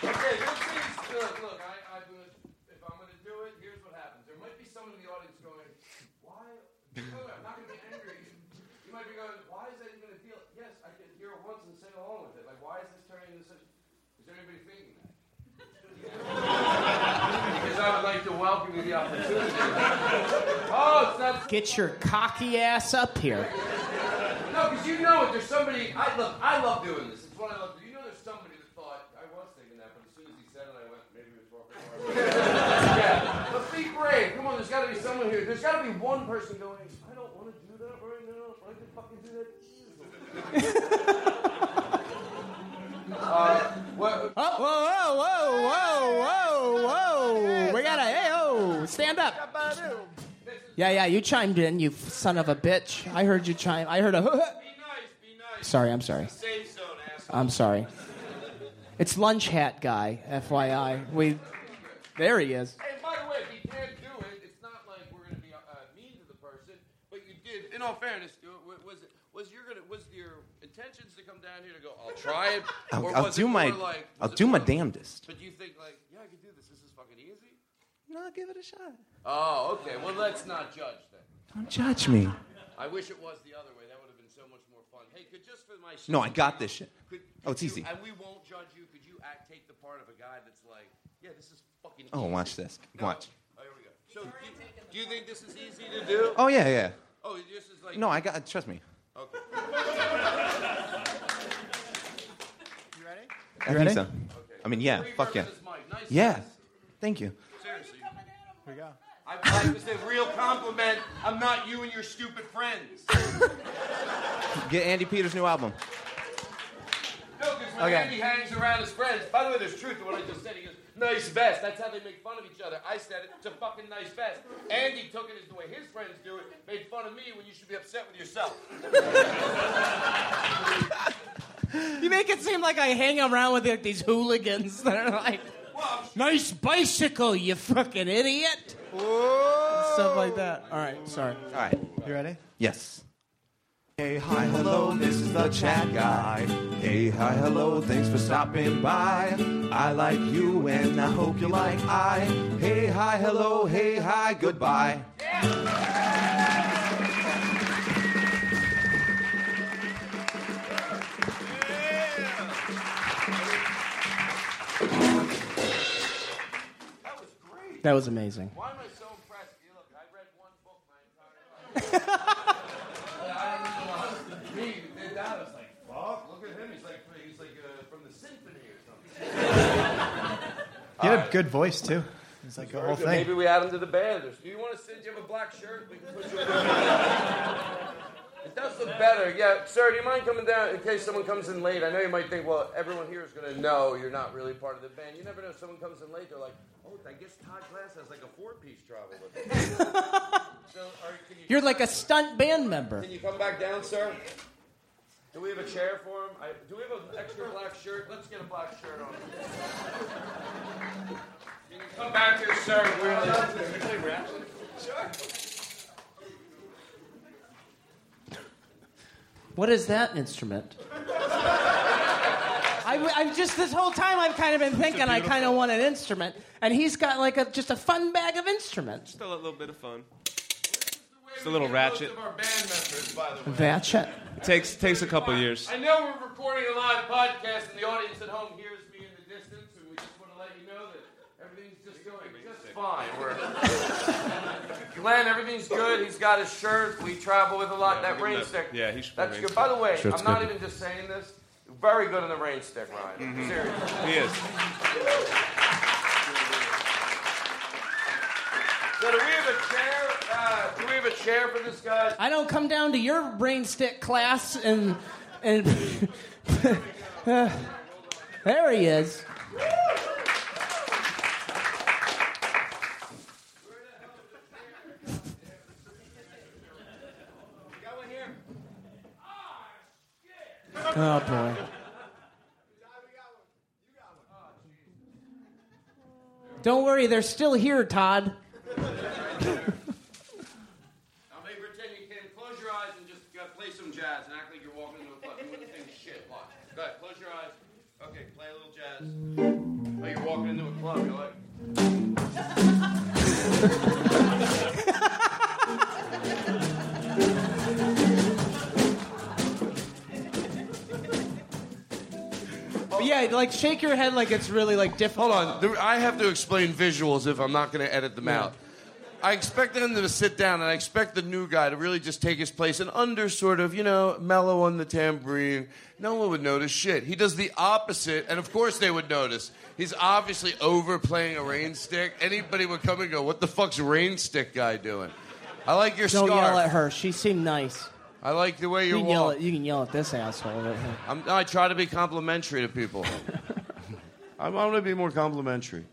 Okay, this is look. Look, I, I would, if I'm going to do it, here's what happens. There might be someone in the audience going, "Why?" Look, I'm not going to be angry. You might be going, "Why is that even a deal?" Yes, I can hear it once and sing along with it. Like, why is this turning into such? Is there anybody thinking that? because I would like to welcome you the opportunity. Oh, it's not. Get your cocky ass up here. No, because you know it. There's somebody. I love. I love doing this. It's what I love. to do. You know, there's somebody that thought I was thinking that, but as soon as he said it, I went. Maybe it was around. yeah. But be brave. Come on. There's got to be someone here. There's got to be one person going. I don't want to do that right now. I can fucking do that. Uh, what? Oh, whoa, whoa, whoa, whoa, whoa, whoa. We got a, hey, oh, stand up. Yeah, yeah, you chimed in, you son of a bitch. I heard you chime. I heard a. Sorry, I'm sorry. Safe zone, asshole. I'm sorry. It's lunch hat guy, FYI. We, there he is. Hey, by the way, if you can't do it, it's not like we're going to be uh, mean to the person. But you did, in all fairness, uh, wa- was it was your gonna was your intentions to come down here to go? I'll try it, I'll, or I'll was do it my like? I'll do my damnedest. But you think like, yeah, I could do this. This is fucking easy. No, give it a shot. Oh, okay. Well, let's not judge then. Don't judge me. I wish it was the other way. That would have been so much more fun. Hey, could just for my No, I got this shit. Could, Oh, it's could easy. And we won't judge you. Could you act take the part of a guy that's like, yeah, this is fucking. Oh, easy. watch this. No. Watch. Oh, here we go. So, do you, do you think this is easy to do? Oh yeah, yeah. Oh, this is like. No, I got. Trust me. Okay. You ready? I think so. I mean, yeah. Fuck yeah. Yeah. Thank you. Seriously. Here we go. I like this is a real compliment. I'm not you and your stupid friends. Get Andy Peters' new album. No, because when Okay. Andy hangs around his friends, by the way, there's truth to what I just said. He goes, nice vest. That's how they make fun of each other. I said it. It's a fucking nice vest. Andy took it as the way his friends do it, made fun of me when you should be upset with yourself. You make it seem like I hang around with like, these hooligans that are like, nice bicycle, you fucking idiot. Stuff like that. All right, sorry. All right. You ready? Yes. Hey, hi, hello, this is the chat guy. Hey, hi, hello, thanks for stopping by. I like you and I hope you like I. Hey, hi, hello, hey, hi, goodbye. That was amazing. Why am I so impressed? You look, I read one book my entire life. I didn't know how me who did that. I was like, fuck, look at him. He's like, he's like uh, from the symphony or something. You had a good voice too. It's like a whole thing. Maybe we add him to the band. Do you want to sit? Do you have a black shirt? We can put you in the band. It does look better. Yeah, sir, do you mind coming down in case someone comes in late? I know you might think, well, everyone here is going to know you're not really part of the band. You never know. Someone comes in late, they're like, oh, I guess Todd Glass has like a four-piece travel with him. so, are, can you You're like a stunt band member. Can you come back down, sir? Do we have a chair for him? I, do we have an extra black shirt? Let's get a black shirt on. you Can you come back here, sir? Really? Sure. What is that instrument? I, I've just this whole time I've kind of been thinking I kind of want an instrument, and he's got like a just a fun bag of instruments. Still a little bit of fun. Just a little ratchet. Our band members, by the way. Ratchet. It takes takes a couple years. I know we're recording a live podcast, and the audience at home hears me in the distance, and we just want to let you know that everything's just going just fine. We're Glenn, everything's good. He's got his shirt. We travel with a lot. that rain stick. Yeah, he should That's good. stick. By the way, Shirt's I'm not good. even just saying this. Very good in the rain stick, Ryan. Mhm. Seriously. He is. So do we have a chair? Uh, do we have a chair for this guy? I don't come down to your brain stick class and and uh, there he is. Oh boy. Don't worry, they're still here, Todd. I'll make pretend you can. Close your eyes and just uh, play some jazz and act like you're walking into a club. You wouldn't think shit. Watch. Go ahead. Close your eyes. Okay, play a little jazz. Oh, you're walking into a club. You're like. But yeah, like shake your head like it's really like difficult. Hold on. There- I have to explain visuals if I'm not going to edit them out. I expect them to sit down, and I expect the new guy to really just take his place and under sort of, you know, mellow on the tambourine. No one would notice shit. He does the opposite, and of course they would notice. He's obviously overplaying a rain stick. Anybody would come and go, "What the fuck's rain stick guy doing?" I like your Don't scarf. yell at her. She seemed nice. I like the way You you walk. at you can yell at this asshole. I'm, I try to be complimentary to people. I want to be more complimentary.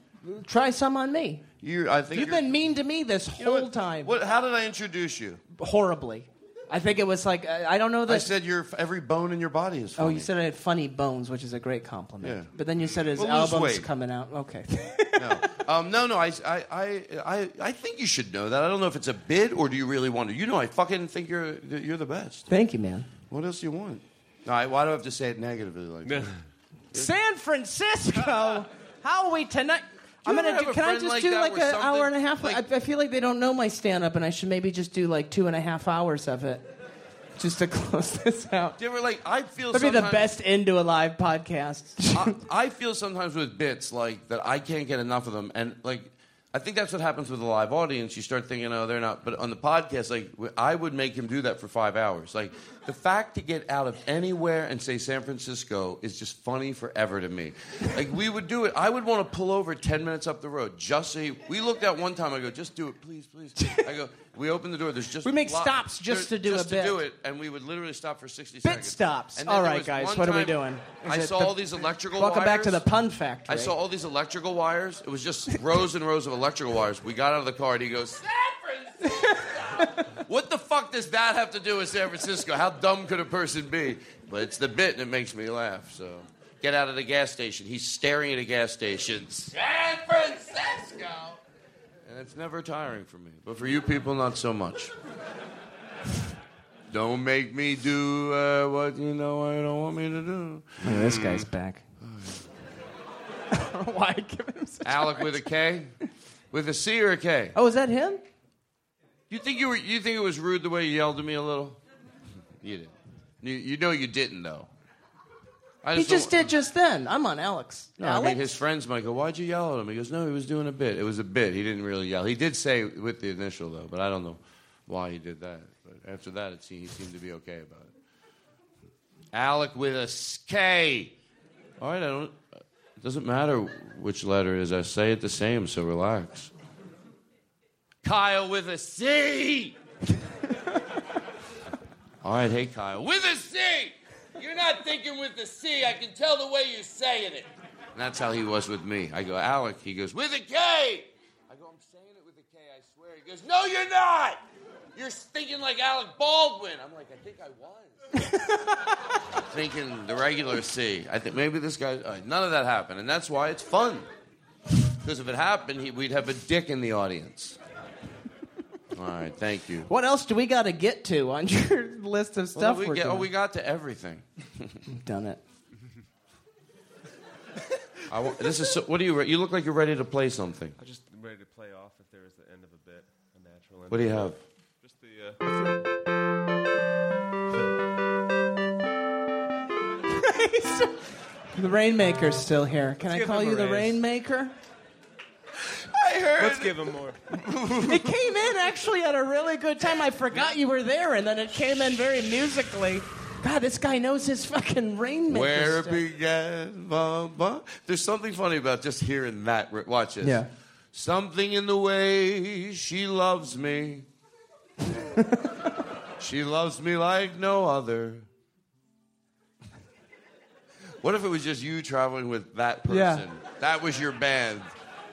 Try some on me. You, I think You've been mean to me this whole time. What? How did I introduce you? Horribly. I think it was like uh, I don't know that. I said your every bone in your body is funny. Oh, you said I had funny bones, which is a great compliment. Yeah. But then you said his Well, lose album's weight. coming out. Okay. no. Um, no, no. I, I, I, I, I think you should know that. I don't know if it's a bid or do you really want to. You know, I fucking think you're you're the best. Thank you, man. What else do you want? No, I, why do I have to say it negatively like that? San Francisco. How are we tonight? I'm gonna. Do, can I just like do like an hour and a half? I, I feel like they don't know my stand up, and I should maybe just do like two and a half hours of it, just to close this out. Do you ever like? I feel That'd be the best end to a live podcast. I, I feel sometimes with bits like that I can't get enough of them, and like I think that's what happens with a live audience. You start thinking, oh, they're not. But on the podcast, like I would make him do that for five hours. Like the fact to get out of anywhere and say San Francisco is just funny forever to me. Like we would do it. I would want to pull over ten minutes up the road just so. He, we looked at one time. I go, just do it, please, please. I go. We open the door. There's just We make lot- stops just there- to do just a bit. to do it, and we would literally stop for sixty Bit seconds. Bit stops. And then All there right, was guys. What are we doing? Is I saw the- all these electrical Welcome back to the pun factory. I saw all these electrical wires. It was just rows and rows of electrical wires. We got out of the car and he goes, San Francisco. what the fuck does that have to do with San Francisco? How dumb could a person be? But it's the bit and it makes me laugh. So get out of the gas station. He's staring at a gas station. San Francisco. And it's never tiring for me. But for you people, not so much. Don't make me do uh, what you know I don't want me to do. Look at this guy's back. I don't know why I give him such Alec hard with a K, with a C or a K. Oh, is that him? You think you were? You think it was rude the way you yelled at me a little? You did. You, you know you didn't though. I He just did just then. I'm on Alex. No, I mean his friends might go, "Why'd you yell at him?" He goes, "No, he was doing a bit. It was a bit. He didn't really yell. He did say with the initial though, but I don't know why he did that. But after that, it seemed, he seemed to be okay about it. Alec with a K. All right, I don't. It doesn't matter which letter it is. I say it the same, so relax. Kyle with a C. All right, hey Kyle. With a C. You're not thinking with a C. I can tell the way you're saying it. And that's how he was with me. I go, Alec. He goes, with a K. I go, I'm saying it with a K. I swear. He goes, No, you're not. You're thinking like Alec Baldwin. I'm like, I think I was. thinking the regular C. I think maybe this guy. Uh, none of that happened, and that's why it's fun. Because if it happened, he, we'd have a dick in the audience. All right, thank you. What else do we got to get to on your list of stuff we we're get- oh, we got to everything. done it. I this is so, what are you? You look like you're ready to play something. I'm just ready to play off if there is the end of a bit, a natural end. What do you have? Just the. Uh, the Rainmaker's still here. Can I call you the raise. Rainmaker? I heard. Let's give him more. it came in actually at a really good time. I forgot you were there, and then it came in very musically. God, this guy knows his fucking Rainmaker. Where it began. Blah, blah. There's something funny about just hearing that. Watch this. Yeah. Something in the way she loves me. she loves me like no other. What if it was just you traveling with that person? Yeah. That was your band.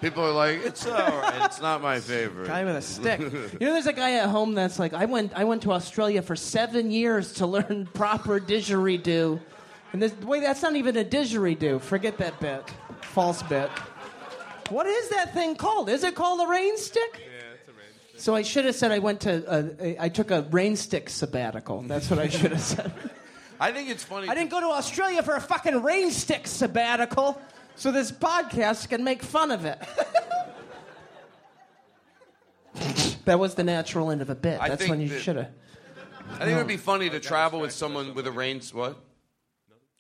People are like, it's all right. It's not my favorite. Guy with a stick. You know, there's a guy at home that's like, I went, I went to Australia for seven years to learn proper didgeridoo, and this wait, that's not even a didgeridoo. Forget that bit, false bit. What is that thing called? Is it called a rain stick? Yeah, it's a range. So I should have said I went to, a, I took a rain stick sabbatical. That's what I should have said. I think it's funny. I didn't go to Australia for a fucking rain stick sabbatical, so this podcast can make fun of it. that was the natural end of a bit. I That's think when you that- should have. I think it would be funny to travel with someone with a rain what?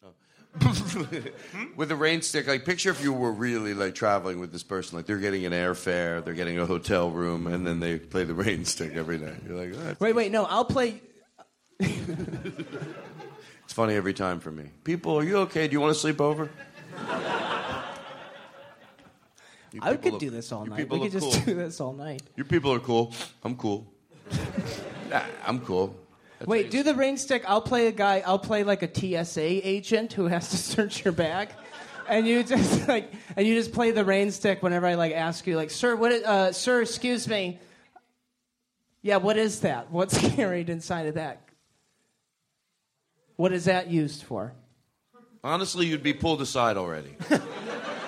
Oh. with a rain stick, like picture if you were really like traveling with this person, like they're getting an airfare, they're getting a hotel room, and then they play the rain stick every night. You're like, oh, that's- Wait, wait, no, I'll play. it's funny every time for me. People, are you okay? Do you want to sleep over? You I could do this all night. We could just cool. do this all night. Your people are cool. I'm cool. Nah, I'm cool. Wait, do the rain stick. I'll play a guy. I'll play like a TSA agent who has to search your bag, and you just like, and you just play the rain stick whenever I like ask you, like, sir, what, is, uh, sir, excuse me. Yeah, what is that? What's carried inside of that? What is that used for? Honestly, you'd be pulled aside already.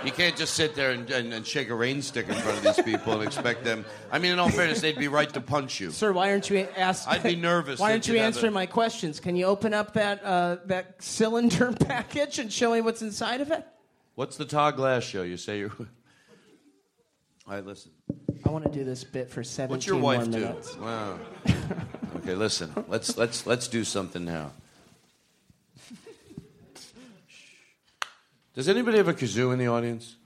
You can't just sit there and, and, and shake a rain stick in front of these people and expect them. I mean, in all fairness, they'd be right to punch you. Sir, why aren't you ask? I'd be nervous Why aren't you answering a- my questions? Can you open up that uh, that cylinder package and show me what's inside of it? What's the Todd Glass show? You say you're. All right, listen. I want to do this bit for 17 What's your wife do? minutes. Wow. Okay, listen. Let's let's let's do something now. Does anybody have a kazoo in the audience?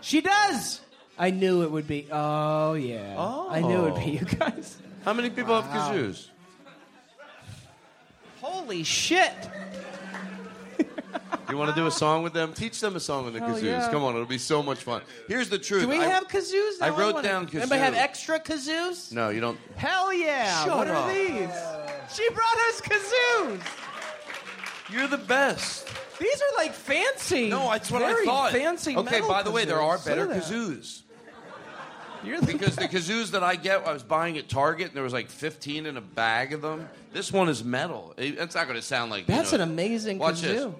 She does. I knew it would be. Oh yeah. Oh. I knew it would be oh. you guys. How many people Wow. have kazoos? Holy shit! You want to do a song with them? Teach them a song with the Hell kazoos. yeah. Come on, it'll be so much fun. Here's the truth. Do we I- have kazoos? I wrote wanna- down kazoo. Anybody have extra kazoos? No, you don't. Hell yeah! Shut what up. are these? She brought us kazoos. You're the best. These are like fancy. No, that's what very I thought. Fancy. Okay, metal by the way, there are kazoos. better Look at that. kazoos. You're the because the kazoos that I get, I was buying at Target, and there was like 15 in a bag of them. This one is metal. Eh, it- It's not going to sound like. you That's know- an amazing Watch kazoo.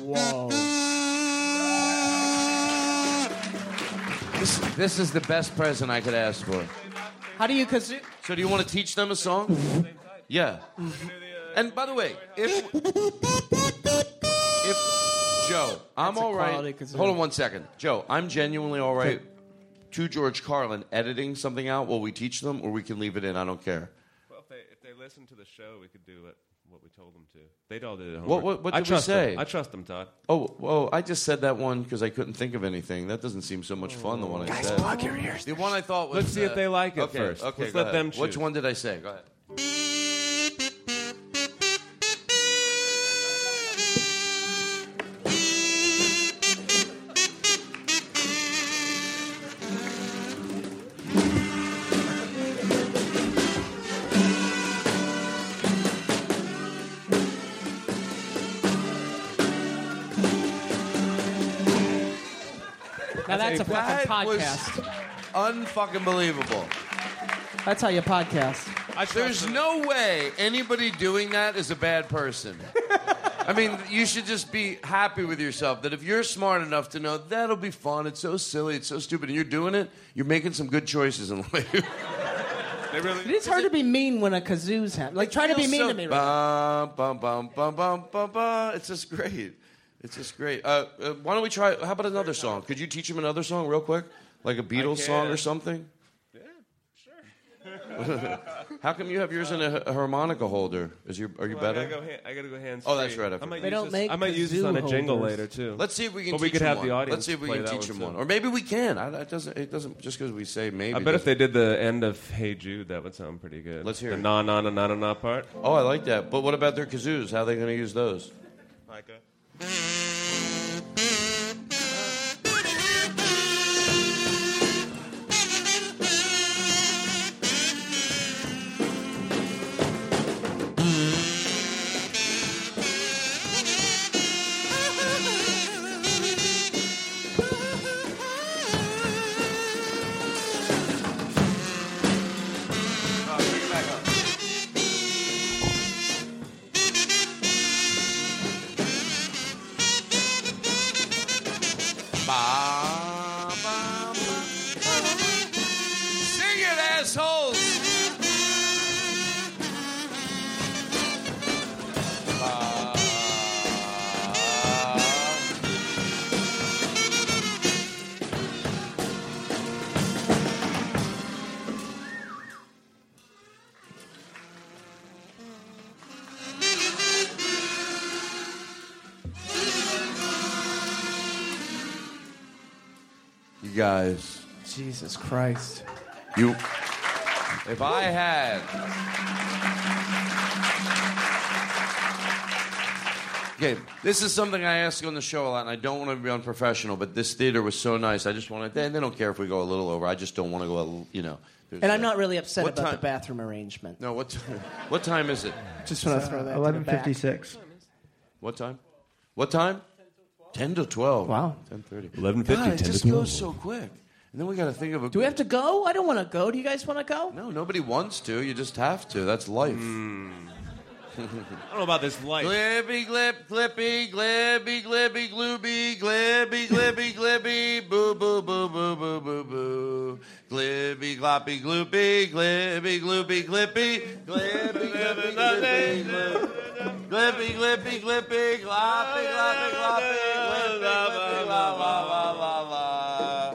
Whoa. This, this is the best present I could ask for. How do you kazoo? So, do you want to teach them a song? Yeah. Mm-hmm. And by the way, if if Joe, I'm all right. Hold on one second, Joe. I'm genuinely all right. To George Carlin, editing something out while we teach them, or we can leave it in. I don't care. Well, if they, if they listen to the show, we could do what, what we told them to. They'd all do it. What, homework. what, what I did we trust say? Them. I trust them, Todd. Oh, whoa! I just said that one because I couldn't think of anything. That doesn't seem so much fun. The one I Guys, said. plug your ears. The one I thought was. Let's see if uh, they like it okay, first. Okay, Let's go let ahead. them Which one did I say? Go ahead. That's a fucking That was podcast. unfucking believable. That's how you podcast. There's no way anybody doing that is a bad person. I mean, you should just be happy with yourself that if you're smart enough to know that'll be fun, it's so silly, it's so stupid, and you're doing it, you're making some good choices in life. It is hard to be mean when a kazoo's happening. Like, try to be mean so to me. Right? Bum, bum, bum, bum, bum, bum, bum. It's just great. It's just great. Uh, uh, why don't we try? How about another song? Could you teach him another song real quick, like a Beatles song or can. something? How come you have yours in a, a harmonica holder? Is your are you Well, I better? gotta go, ha- I gotta go hands. Oh, that's right. I I might forgot. use this, I might use this on a jingle later too. Let's see if we can. But we could have one. the audience. Let's see if we can teach him too. one, or maybe we can. I, it doesn't. It doesn't. Just because we say maybe. I bet if they did the end of Hey Jude, that would sound pretty good. Let's hear the it. na na na na na na part. Oh, I like that. But what about their kazoos? How are they going to use those? Like Música guys, Jesus Christ. you. If I had. Okay, this is something I ask on the show a lot, and I don't want to be unprofessional, but this theater was so nice. I just want to. They, they don't care if we go a little over. I just don't want to go. A, little- you know. And I'm not really upset What about time- the bathroom arrangement. No, what? T- what time is it? Just want to throw that. to 11:56. What time? What time? Ten to twelve. Wow. Ten thirty. 11:50, God, it 10 to just 12. goes so quick. And then we got to think of a. Do we have to go? I don't want to go. Do you guys want to go? No, nobody wants to. You just have to. That's life. Hmm. I don't know about this light. Glibby glip glippy glibby glibby glooby glibby glibby glibby boo boo boo boo boo boo boo glibby gloppy gloopy glibby gloopy glippy glibby glippy glippy glippy glippy glippy gloppy gloppy gloppy glippy glippy la la la la la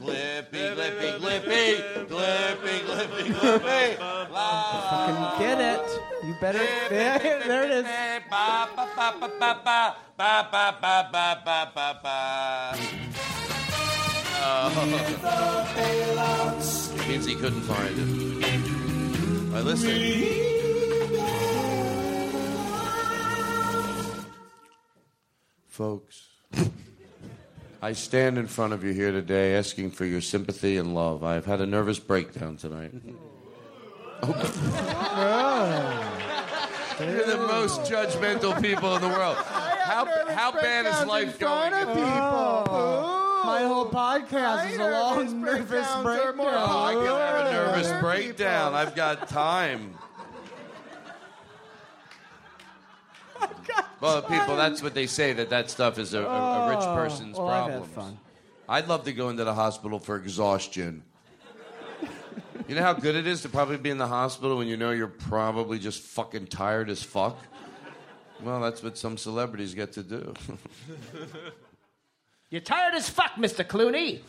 glippy glippy glippy glippy glippy glippy la Fucking get it. You better. there it is. Ba, ba, ba, ba, ba, ba, ba, ba, ba, ba, ba, ba, ba. Oh. Means he couldn't find it. I listen. Folks, I stand in front of you here today asking for your sympathy and love. I've had a nervous breakdown tonight. Oh. You're the most judgmental people in the world. How, how bad is life going? My whole podcast is a long nervous breakdown. Oh, I can have a nervous breakdown. I've got time. Well, people, that's what they say that that stuff is a, a, a rich Oh, person's well, I've had problem. fun. I'd love to go into the hospital for exhaustion. You know how good it is to probably be in the hospital when you know you're probably just fucking tired as fuck? Well, that's what some celebrities get to do. You're tired as fuck, Mr. Clooney.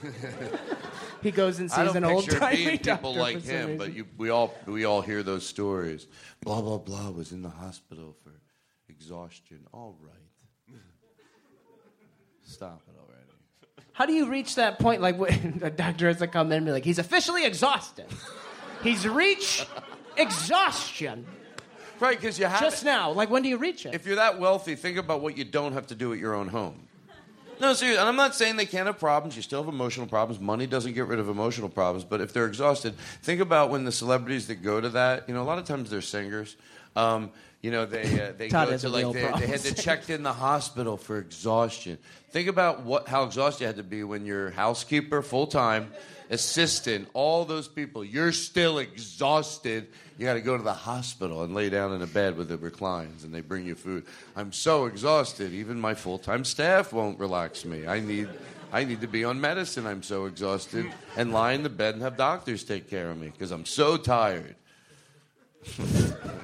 he goes and I sees don't an old picture it being timey people doctor like for some him, reason. but you, we all we all hear those stories. Blah blah blah was in the hospital for exhaustion. All right, stop it already. How do you reach that point? Like when the doctor has to come in and be like, he's officially exhausted. he's reached exhaustion. Right, because you have Just now. Like when do you reach it? If you're that wealthy, think about what you don't have to do at your own home. No, seriously, and I'm not saying they can't have problems. You still have emotional problems. Money doesn't get rid of emotional problems. But if they're exhausted, think about when the celebrities that go to that, you know, a lot of times they're singers. Um, you know, they uh, they Todd go to like they, they had to checked in the hospital for exhaustion. Think about what how exhausted you had to be when you're housekeeper, full time, assistant, all those people. You're still exhausted. You got to go to the hospital and lay down in a bed with the reclines, and they bring you food. I'm so exhausted. Even my full time staff won't relax me. I need. I need to be on medicine. I'm so exhausted and lie in the bed and have doctors take care of me because I'm so tired.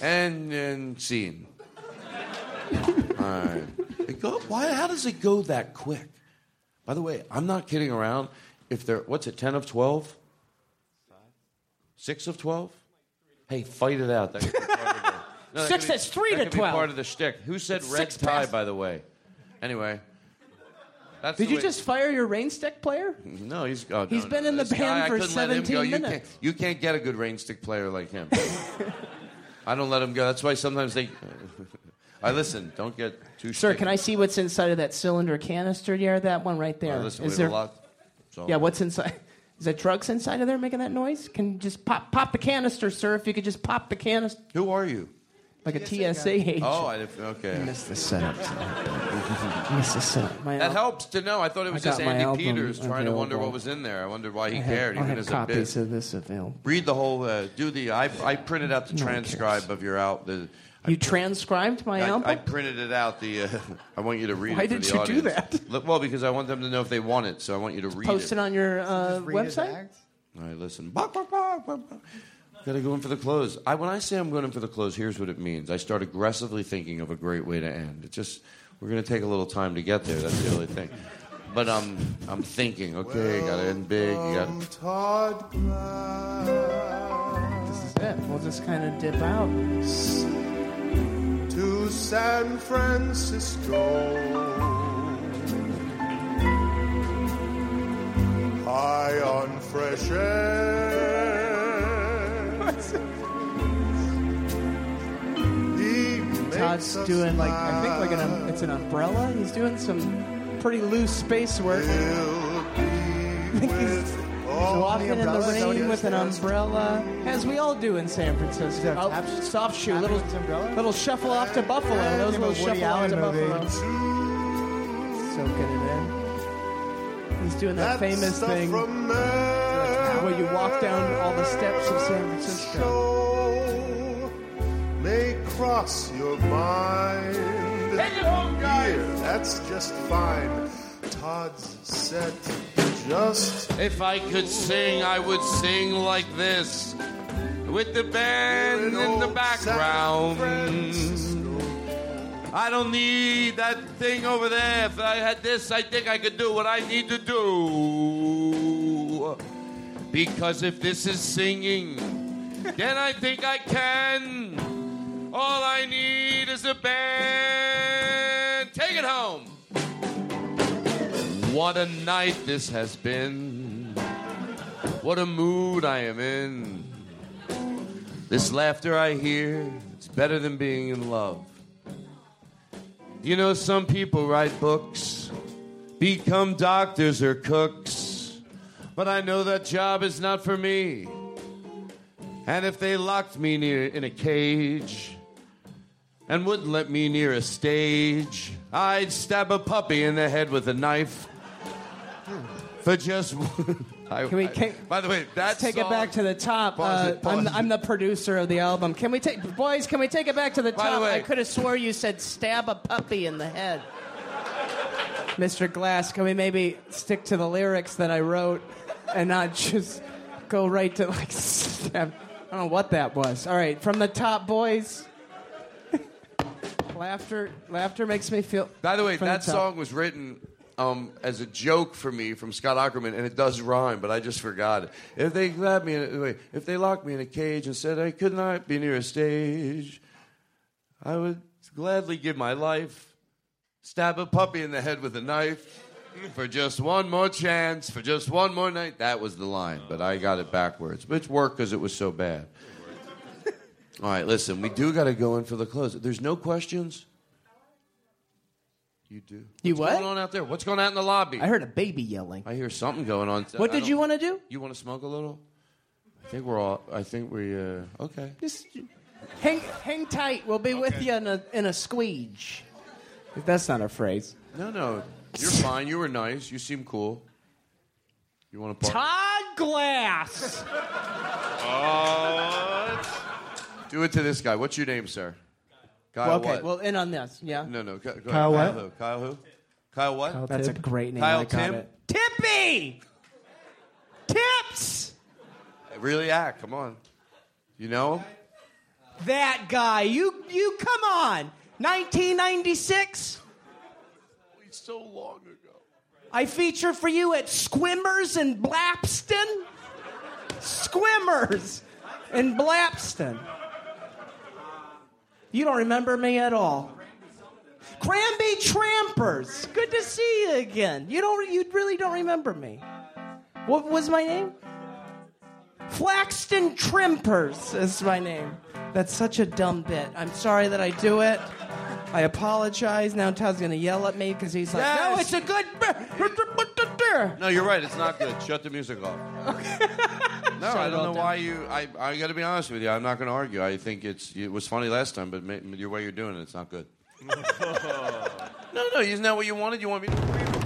and and scene. All right. It go, why? How does it go that quick? By the way, I'm not kidding around. If they're what's it, ten of twelve? Six of twelve? Hey, fight it out. That could be part of the- No, that Six could be- is three that to could be 12. part of the shtick. Who said It's red six tie? past- By the way. Anyway. That's Did the you way- just fire your rain stick player? No, he's oh, He's no, been no. in the This guy, band I for couldn't let him 17 go. You minutes. can't, you can't get a good rain stick player like him. I don't let them go. That's why sometimes they. I listen. Don't get too. Sir, shticky. can I see what's inside of that cylinder canister? Yeah, that one right there. I listen. Is there? a lot. So- Yeah, what's inside? Is that drugs inside of there making that noise? Can you just pop pop the canister, sir? If you could just pop the canister. Who are you? Like a TSA agent. Oh, I didn't. Okay. I missed the setup. I missed the setup. My That al- helps to know. I thought it was I just Andy Peters trying to wonder what was in there. I wondered why he I have- cared, I even have as a copies bit. of this available. Read the whole. Uh, do the. I, I printed out the No transcribe of your out. The, You transcribed my I, album. I printed it out. The uh, I want you to read Why it. for did the you do that? Well, because I want them to know if they want it. So I want you to read it. Post it on your uh, website. All right, listen. Bok, bok, bok, bok, bok. Gotta go in for the close. I, when I say I'm going in for the close, here's what it means. I start aggressively thinking of a great way to end. It just we're going to take a little time to get there. That's the only thing. But um, I'm thinking. Okay, got to end big. You got. Todd Glass This is it. We'll just kind of dip out. to San Francisco. High on fresh air. Todd's doing like I think like an um, it's an umbrella. He's doing some pretty loose space work. I think He's walking in the umbrella, is that what he rain with an umbrella, as we all do in San Francisco. Oh, soft shoe, little little shuffle off to Buffalo. Those little shuffle off to Buffalo. Soaking it in. He's doing that That famous thing where you walk down all the steps of San Francisco. May cross your mind. Take it home, guys. Here, that's just fine. Todd's set just If I could sing, I would sing like this, with the band in the background. I don't need that thing over there. If I had this, I think I could do what I need to do. Because if this is singing, then I think I can. All I need is a band. Take it home. What a night this has been. What a mood I am in. This laughter I hear, it's better than being in love. You know, some people write books, become doctors or cooks, but I know that job is not for me. And if they locked me near in a cage and wouldn't let me near a stage, I'd stab a puppy in the head with a knife for just. I, Can we- Can, I- by the way, that's Take it back to the top. Pause Uh, it, pause I'm. I'm the producer of the album. Can we take, boys? Can we take it back to the By the top? way- I could have swore you said stab a puppy in the head, Mr. Glass. Can we maybe stick to the lyrics that I wrote and not just go right to like stab? I don't know what that was. All right, from the top, boys. Laughter, laughter makes me feel. By the way, that top. song was written um, as a joke for me from Scott Aukerman, and it does rhyme, but I just forgot it. If they grabbed me, in a, if they locked me in a cage and said I could not be near a stage, I would gladly give my life, stab a puppy in the head with a knife. For just one more chance, for just one more night. That was the line, but I got it backwards. But it's worked because it was so bad. All right, listen, we do got to go in for the close. There's no questions? You do. You What's what? going on out there? What's going on in the lobby? I heard a baby yelling. I hear something going on. What I did you want to do? You want to smoke a little? I think we're all. I think we. Uh, okay. Just hang, hang tight. We'll be with you in a in a squeege. If that's not a phrase. No, no, you're fine. You were nice. You seem cool. You want to? Todd Glass. Do it to this guy. What's your name, sir? Kyle Well, okay, what? well, in on this, yeah. no, no. Go, go Kyle ahead. what? who? Kyle who? Kyle what? That's a great name. Kyle I got Tim? it. Tippy. Tips. Really act. Come on. You know him? That guy. You you come on. 1996. So long ago. I feature for you at Squimmers in Blapston. Squimmers in Blapston. You don't remember me at all. Cranby Trampers. Good to see you again. You don't. You really don't remember me. What was my name? Flaxton Trimpers is my name. That's such a dumb bit. I'm sorry that I do it. I apologize. Now Todd's gonna yell at me because he's like, "No, it's a good." No, you're right. It's not good. Shut the music off. No, Shut I don't all know why you. I I got to be honest with you. I'm not going to argue. I think it's it was funny last time, but ma- your way you're doing it, it's not good. no, no, isn't that what you wanted? You want me to?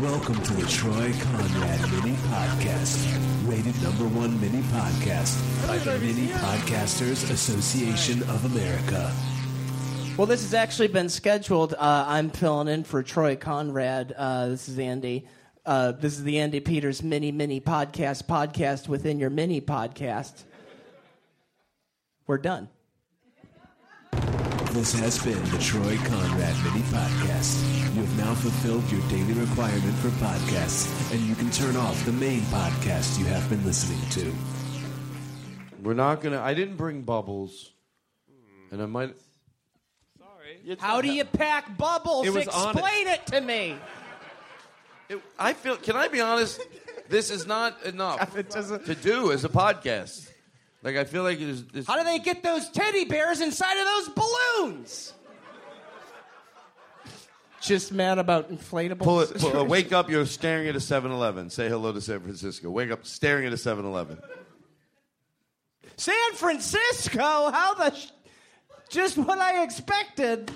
Welcome to the Troy Conrad Mini Podcast, rated number one mini podcast by the Mini Podcasters Association of America. Well, this has actually been scheduled. Uh, I'm filling in for Troy Conrad. Uh, this is Andy. Uh, this is the Andy Peters mini mini podcast podcast within your mini podcast. We're done. This has been the Troy Conrad Mini Podcast. You have now fulfilled your daily requirement for podcasts, and you can turn off the main podcast you have been listening to. We're not gonna. I didn't bring bubbles, and I might. Sorry. How do you pack bubbles? It was on it. Explain it to me. It, I feel. Can I be honest? This is not enough to do as a podcast. Like I feel like it is. It's, How do they get those teddy bears inside of those balloons? Just mad about inflatables. Pull it. Pull, uh, wake up. You're staring at a 7-Eleven. Say hello to San Francisco. Wake up, staring at a 7-Eleven. San Francisco? How the? Sh- just what I expected.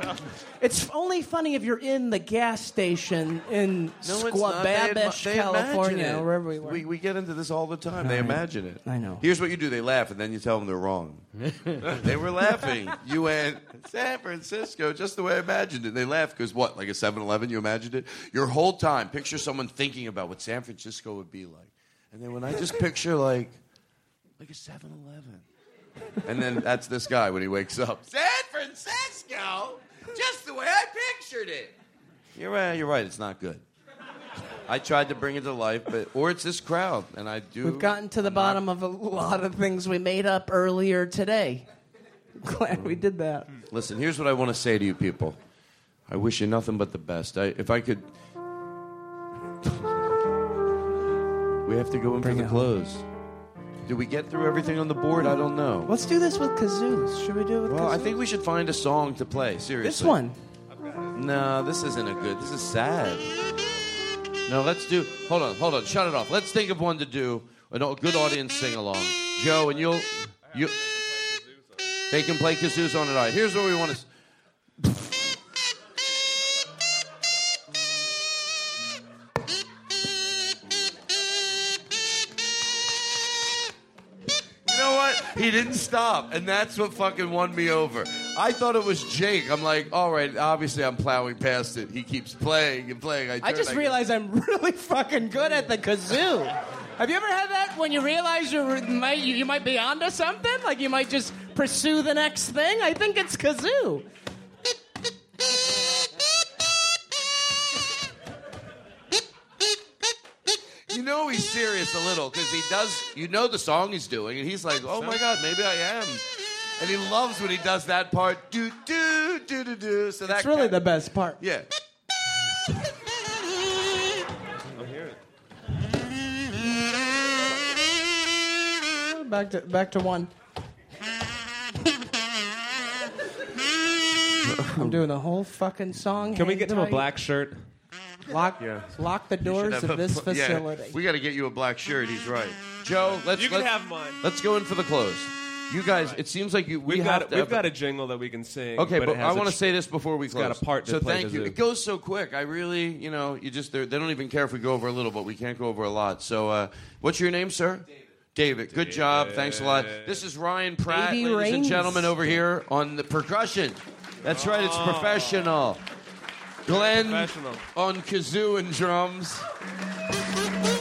It's only funny if you're in the gas station in No, it's. They Squababish, ima- they California, it. wherever we were. We, we get into this all the time. They Right. imagine it. I know. Here's what you do: they laugh, and then you tell them they're wrong. they were laughing. You went San Francisco, just the way I imagined it. They laugh because what? Like a 7-Eleven? You imagined it your whole time. Picture someone thinking about what San Francisco would be like, and then when I just picture like like a 7-Eleven, and then that's this guy when he wakes up. San Francisco, just the way I pictured it. You're right. You're right. It's not good. I tried to bring it to life, but or it's this crowd, and I do. We've gotten to the bottom of a lot of things we made up earlier today. Glad we did that. Listen, here's what I want to say to you people. I wish you nothing but the best. I, if I could. we have to go in Bring for it the home. Did we get through everything on the board? I don't know. Let's do this with kazoos. Should we do it with Well, I kazoos? think we should find a song to play. Seriously. This one. No, this isn't a good. This is sad. No, let's do. Hold on, hold on. Shut it off. Let's think of one to do. A good audience sing along. Joe, and you'll you. They can play kazoos on it. All right. Here's what we want to. He didn't stop, and that's what fucking won me over. I thought it was Jake. I'm like, all right, obviously I'm plowing past it. He keeps playing and playing. I, I just I- realized I'm really fucking good at the kazoo. Have you ever had that when you realize you're, you might be onto something? Like you might just pursue the next thing? I think it's kazoo. You know he's serious a little because he does. You know the song he's doing, and he's like, "Oh my god, maybe I am." And he loves when he does that part. Do do do do do. So That's really kind- the best part. yeah. Back to back to one. I'm doing the whole fucking song. Can we get him a tight. black shirt? Lock, Yeah. lock the doors have of a this bl- yeah, facility. we got to get you a black shirt. He's right. Joe, let's You can let's, have mine. Let's go in for the close. You guys, it seems like you we We've have got to we've have got a jingle that we can sing. Okay, but, but, it has I a want to tr- say this before we it's close. got a part to so play thank you. kazoo. It goes so quick. I really, you know, you just they're- don't even care if we go over a little, but we can't go over a lot. So, uh, what's your name, sir? David. David. Good job. Thanks a lot. This is Ryan Pratt, Baby ladies and gentlemen, over here on the percussion. That's right. It's professional. Glenn on kazoo and drums.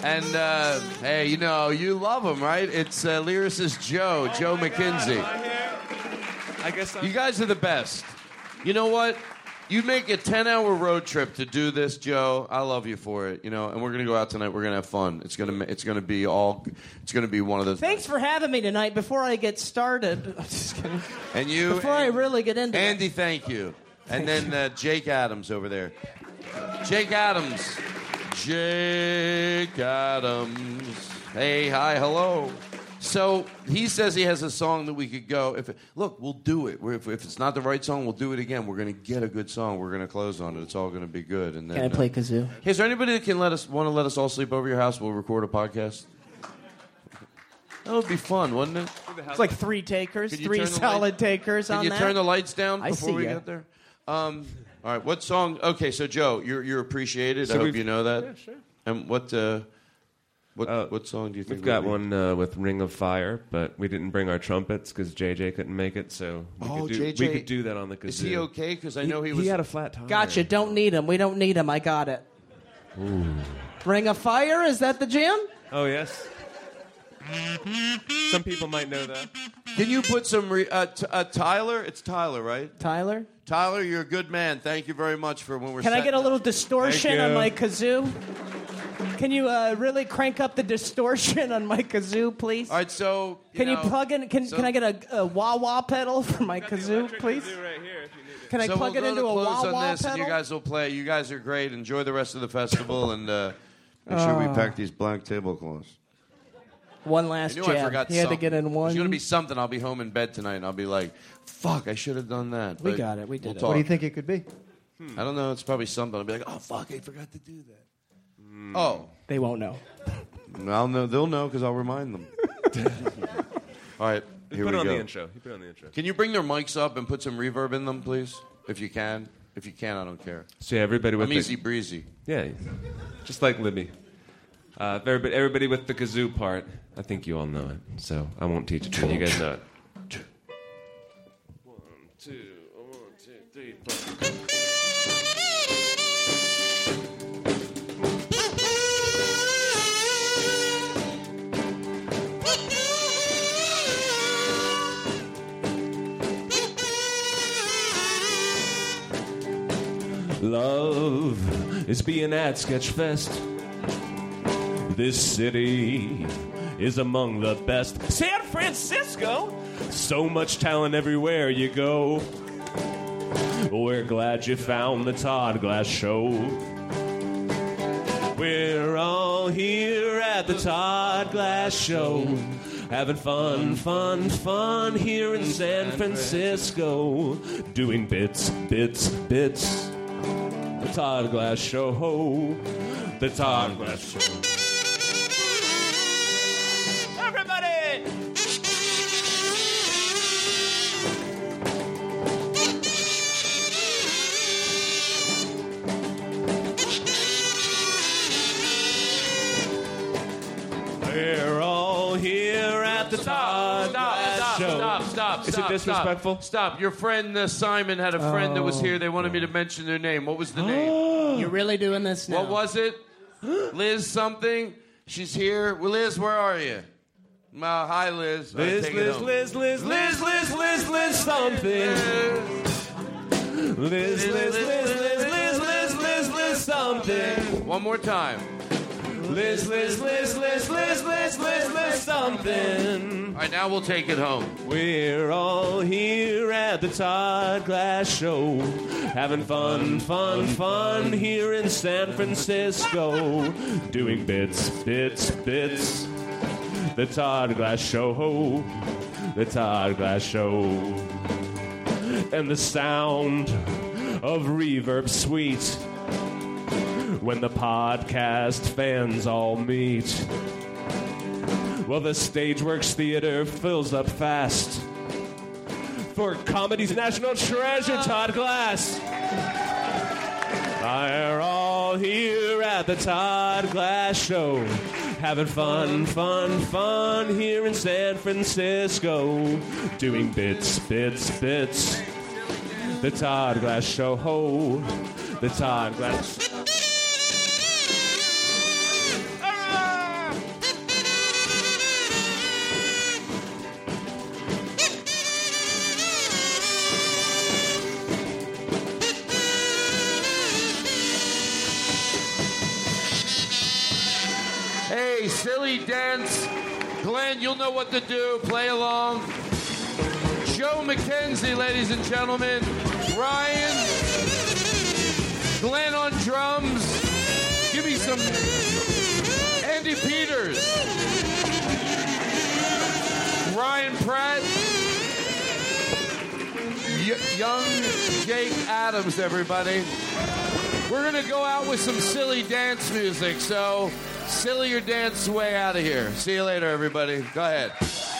And uh, hey, you know you love him, right? It's uh, lyricist Joe, Joe McKenzie. I guess I'm, You guys are the best. You know what? You make a 10 hour road trip to do this, Joe. I love you for it, you know, and we're going to go out tonight. We're going to have fun. It's going to it's going to be all it's going to be one of those Thanks for having me tonight. Before I get started, I'm just kidding. And you Before I really get into it. Andy, thank you. And then uh, Jake Adams over there. Jake Adams. Jake Adams. Hey, hi, hello. So he says he has a song that we could go. If it, look, we'll do it. We're, if, if it's not the right song, we'll do it again. We're going to get a good song. We're going to close on it. It's all going to be good. And then, Can I play uh, kazoo? Is there anybody that can let us want to let us all sleep over your house? We'll record a podcast. That would be fun, wouldn't it? It's like three takers, three turn solid light- takers Can on you that. turn the lights down before we ya. get there? Um, all right, what song? Okay, so Joe, you're you're appreciated. So I hope you know that. Yeah, sure. And what uh, what Uh, what song do you think We've got one uh, with Ring of Fire, but we didn't bring our trumpets because JJ couldn't make it. So we, Oh, could, do, JJ we could do that on the kazoo. Is he okay? Because I know he, was. He had a flat tire. Gotcha. Don't need him. We don't need him. I got it. Ooh. Ring of Fire. Is that the jam? Oh yes. Some people might know that. Can you put some re- uh, t- uh, Tyler? It's Tyler, right? Tyler. Tyler, you're a good man. Thank you very much for when we're. Can I get a little distortion on my kazoo? Can you uh, really crank up the distortion on my kazoo, please? All right, so Can you plug in? Can, so- can I get a, a wah wah pedal for my kazoo, please? Can I so plug we'll it go into to a close wah on wah this, and pedal? you guys will play. You guys are great. Enjoy the rest of the festival, and uh, make sure we Oh. pack these black tablecloths. One last knew I jab. forgot He had to get in one. There's going to be something. I'll be home in bed tonight, and I'll be like, "Fuck, I should have done that." We But got it. We did we'll it. Talk. What do you think it could be? Hmm. I don't know. It's probably something. I'll be like, "Oh fuck, I forgot to do that." Hmm. Oh, They won't know. I'll know. They'll know because I'll remind them. All right, He here put we it on go. the intro. He put it on the intro. Can you bring their mics up and put some reverb in them, please, if you can? If you can, I don't care. So yeah, everybody with I'm the- easy breezy. Yeah, just like Libby. Uh, everybody, everybody with the kazoo part. I think you all know it, so I won't teach it to you. You guys know it. One, two, one, two, three, four. Love is being at Sketchfest. This city is among the best. San Francisco! So much talent everywhere you go. We're glad you found the Todd Glass Show. We're all here at the Todd Glass Show. Having fun, fun, fun here in San Francisco. Doing bits, bits, bits. The Todd Glass Show. The Todd Glass Show. Disrespectful? Stop. Stop. Your friend uh, Simon had a friend that was Oh. here. They wanted me to mention their name. What was the name? You're really doing this now? What was it? Liz something? She's here. Well, Liz, where are you? Uh, hi, Liz. All right, Liz, take it Liz, home. Liz, Liz, Liz, Liz, Liz, Liz, something. Liz, Liz, Liz, Liz, Liz, Liz, Liz, Liz, something. One more time. Liz, Liz, Liz, Liz, Liz, Liz, Liz, Liz, something. All right, now we'll take it home. We're all here at the Todd Glass Show, having fun, fun, fun here in San Francisco, doing bits, bits, bits. The Todd Glass Show, the Todd Glass Show, and the sound of reverb sweet. When the podcast fans all meet. Well, the Stageworks Theater fills up fast for comedy's national treasure, Todd Glass. They're all here at the Todd Glass Show. Having fun, fun, fun here in San Francisco. Doing bits, bits, bits. The Todd Glass Show, ho. The Todd Glass. Silly dance. Glenn, you'll know what to do. Play along. Joe McKenzie, ladies and gentlemen. Ryan. Glenn on drums. Give me some. Andy Peters. Ryan Pratt. Y- young Jake Adams, everybody. We're going to go out with some silly dance music, so silly your dance way out of here. See you later, everybody. Go ahead.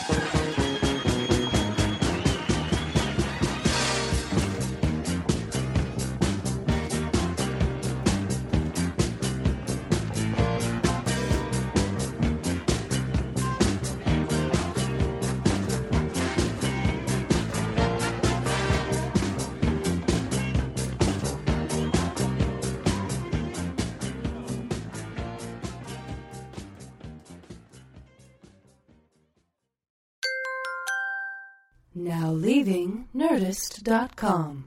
Nerdist.com.